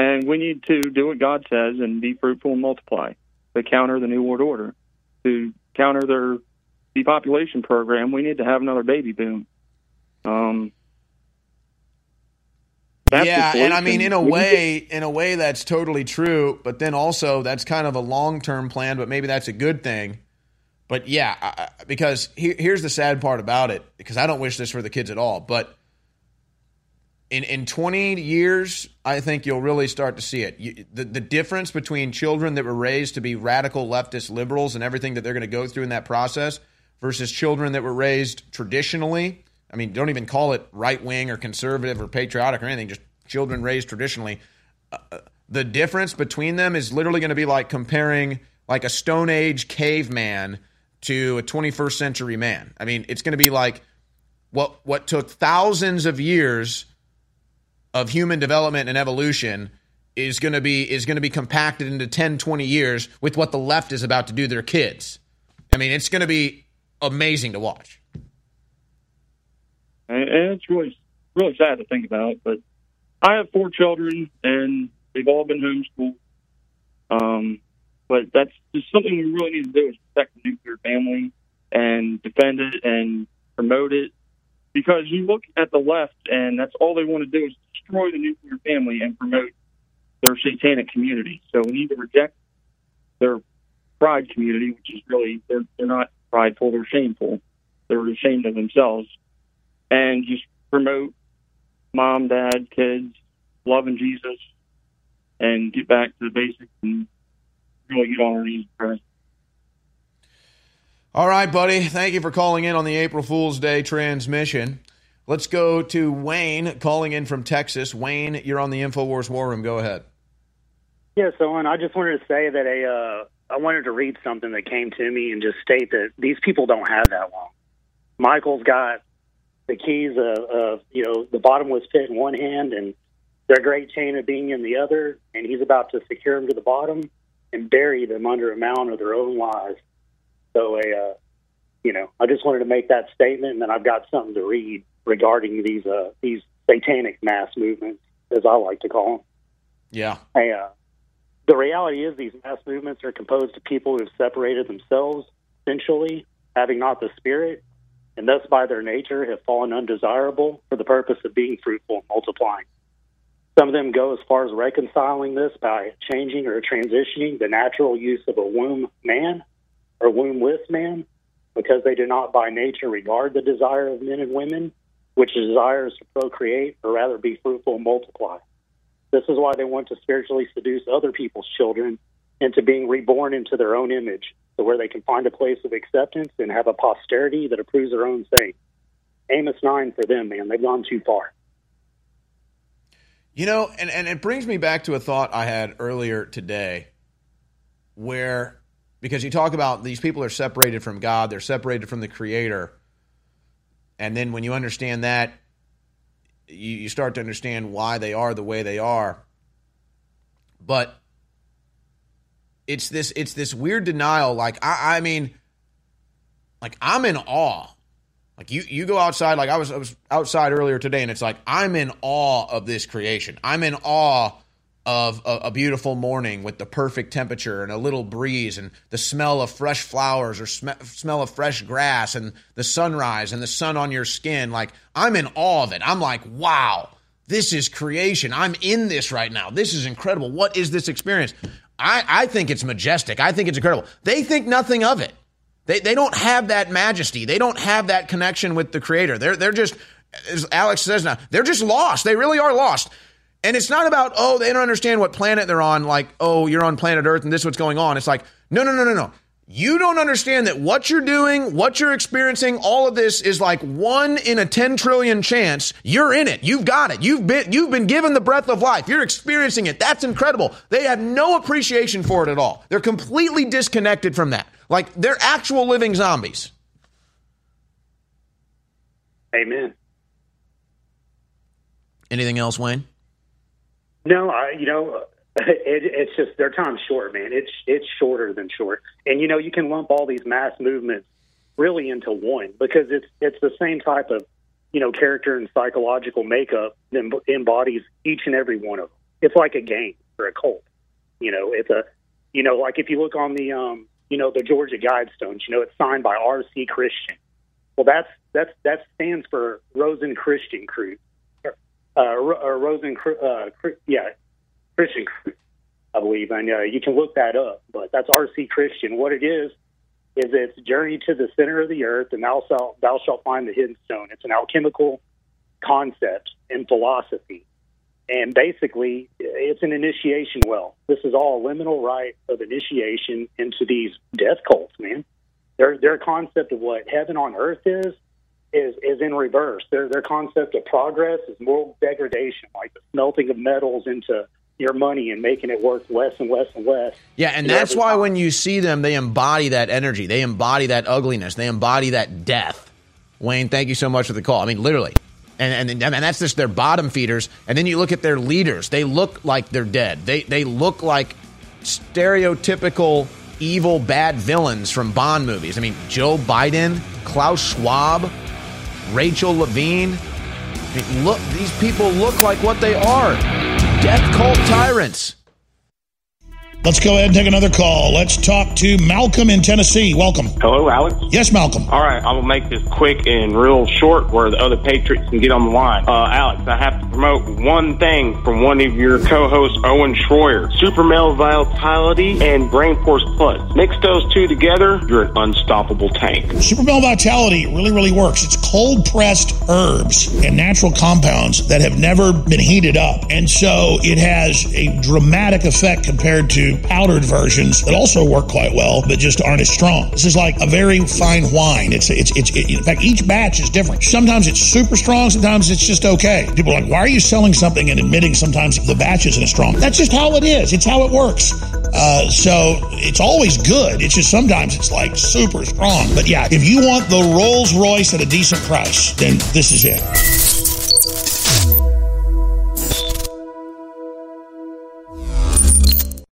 and we need to do what God says and be fruitful and multiply to counter the New World Order. To counter their depopulation program, we need to have another baby boom. Um, yeah, and I mean, in a We need to- way, in a way, that's totally true. But then also, that's kind of a long term plan. But maybe that's a good thing. But yeah, I, because here, here's the sad part about it. Because I don't wish this for the kids at all. But in in 20 years, I think you'll really start to see it. You, the the difference between children that were raised to be radical leftist liberals and everything that they're going to go through in that process versus children that were raised traditionally. I mean, don't even call it right wing or conservative or patriotic or anything. Just children raised traditionally. Uh, the difference between them is literally going to be like comparing like a Stone Age caveman to a 21st century man. I mean, it's going to be like what what took thousands of years of human development and evolution is going to be is going to be compacted into 10 20 years with what the left is about to do to their kids. I mean, it's going to be amazing to watch. and, it's really really sad to think about. But I have four children, and they've all been homeschooled. Um, but that's just something we really need to do is protect the nuclear family and defend it and promote it. Because you look at the left, and that's all they want to do is destroy the nuclear family and promote their satanic community. So we need to reject their pride community, which is really they're they're not prideful, they're shameful. They're ashamed of themselves, and just promote mom, dad, kids, loving Jesus, and get back to the basics and really get on our knees and pray. All right, buddy. Thank you for calling in on the April Fool's Day transmission. Let's go to Wayne calling in from Texas. Wayne, you're on the InfoWars War Room. Go ahead. Yes, Owen. I just wanted to say that a uh, I wanted to read something that came to me and just state that these people don't have that long. Michael's got the keys of, of you know the bottomless pit in one hand and their great chain of being in the other, and he's about to secure them to the bottom and bury them under a mound of their own lies. So, a uh, you know, I just wanted to make that statement, and then I've got something to read regarding these uh, these satanic mass movements, as I like to call them. Yeah. Hey, uh, the reality is these mass movements are composed of people who've separated themselves, essentially, having not the spirit, and thus by their nature have fallen undesirable for the purpose of being fruitful and multiplying. Some of them go as far as reconciling this by changing or transitioning the natural use of a womb man or wombless man because they do not by nature regard the desire of men and women, which desires to procreate or rather be fruitful and multiply. This is why they want to spiritually seduce other people's children into being reborn into their own image, so where they can find a place of acceptance and have a posterity that approves their own saying. Amos 9 for them, man. They've gone too far. You know, and, and it brings me back to a thought I had earlier today where, because you talk about these people are separated from God, they're separated from the Creator. And then when you understand that, you, you start to understand why they are the way they are. But it's this it's this weird denial. Like I, I mean, like I'm in awe. Like you, you go outside. Like I was, I was outside earlier today, and it's like I'm in awe of this creation. I'm in awe of a, a beautiful morning with the perfect temperature and a little breeze and the smell of fresh flowers or sm- smell of fresh grass and the sunrise and the sun on your skin. Like I'm in awe of it. I'm like, wow, this is creation. I'm in this right now. This is incredible. What is this experience? I, I think it's majestic. I think it's incredible. They think nothing of it. They, they don't have that majesty. They don't have that connection with the creator. They're, they're just, as Alex says now, they're just lost. They really are lost. And it's not about, oh, they don't understand what planet they're on, like, oh, you're on planet Earth and this is what's going on. It's like, no, no, no, no, no. You don't understand that what you're doing, what you're experiencing, all of this is like one in a 10 trillion chance. You're in it. You've got it. You've been you've been given the breath of life. You're experiencing it. That's incredible. They have no appreciation for it at all. They're completely disconnected from that. Like they're actual living zombies. Amen. Anything else, Wayne? No, I, you know, [laughs] it, it's just their time's short, man. It's it's shorter than short, and you know, you can lump all these mass movements really into one because it's it's the same type of you know character and psychological makeup that embodies each and every one of them. It's like a game or a cult. You know, it's a you know, like if you look on the um, you know, the Georgia Guidestones, you know, it's signed by R.C. Christian. Well, that's that's that stands for Rosen Christian Crew uh, or Rosen, uh, yeah, Christian, I believe, and uh, you can look that up. But that's RC Christian. What it is is it's journey to the center of the earth, and thou shalt thou shalt find the hidden stone. It's an alchemical concept in philosophy, and basically, it's an initiation well. This is all a liminal rite of initiation into these death cults, man. Their their concept of what heaven on earth is is is in reverse. Their their concept of progress is moral degradation, like the smelting of metals into your money and making it worth less and less and less. Yeah, and that's why when you see them, they embody that energy. They embody that ugliness. They embody that death. Wayne, thank you so much for the call. I mean, literally. And, and, and that's just their bottom feeders. And then you look at their leaders. They look like they're dead. They, they look like stereotypical evil, bad villains from Bond movies. I mean, Joe Biden, Klaus Schwab, Rachel Levine. I mean, look, these people look like what they are death cult tyrants. Let's go ahead and take another call. Let's talk to Malcolm in Tennessee. Welcome. Hello, Alex. Yes, Malcolm. All right, I will make this quick and real short where the other Patriots can get on the line. Uh, Alex, I have to promote one thing from one of your co-hosts, Owen Schroyer. Super male vitality and brain force plus. Mix those two together, you're an unstoppable tank. Super male vitality really, really works. It's cold pressed herbs and natural compounds that have never been heated up. And so it has a dramatic effect compared powdered versions that also work quite well, but just aren't as strong. This is like a very fine wine. It's it's it's it, in fact each batch is different. Sometimes it's super strong, sometimes it's just okay. People are like, why are you selling something and admitting sometimes the batch isn't as strong? That's just how it is. It's how it works. Uh, so it's always good. It's just sometimes it's like super strong. But yeah, if you want the Rolls Royce at a decent price, then this is it.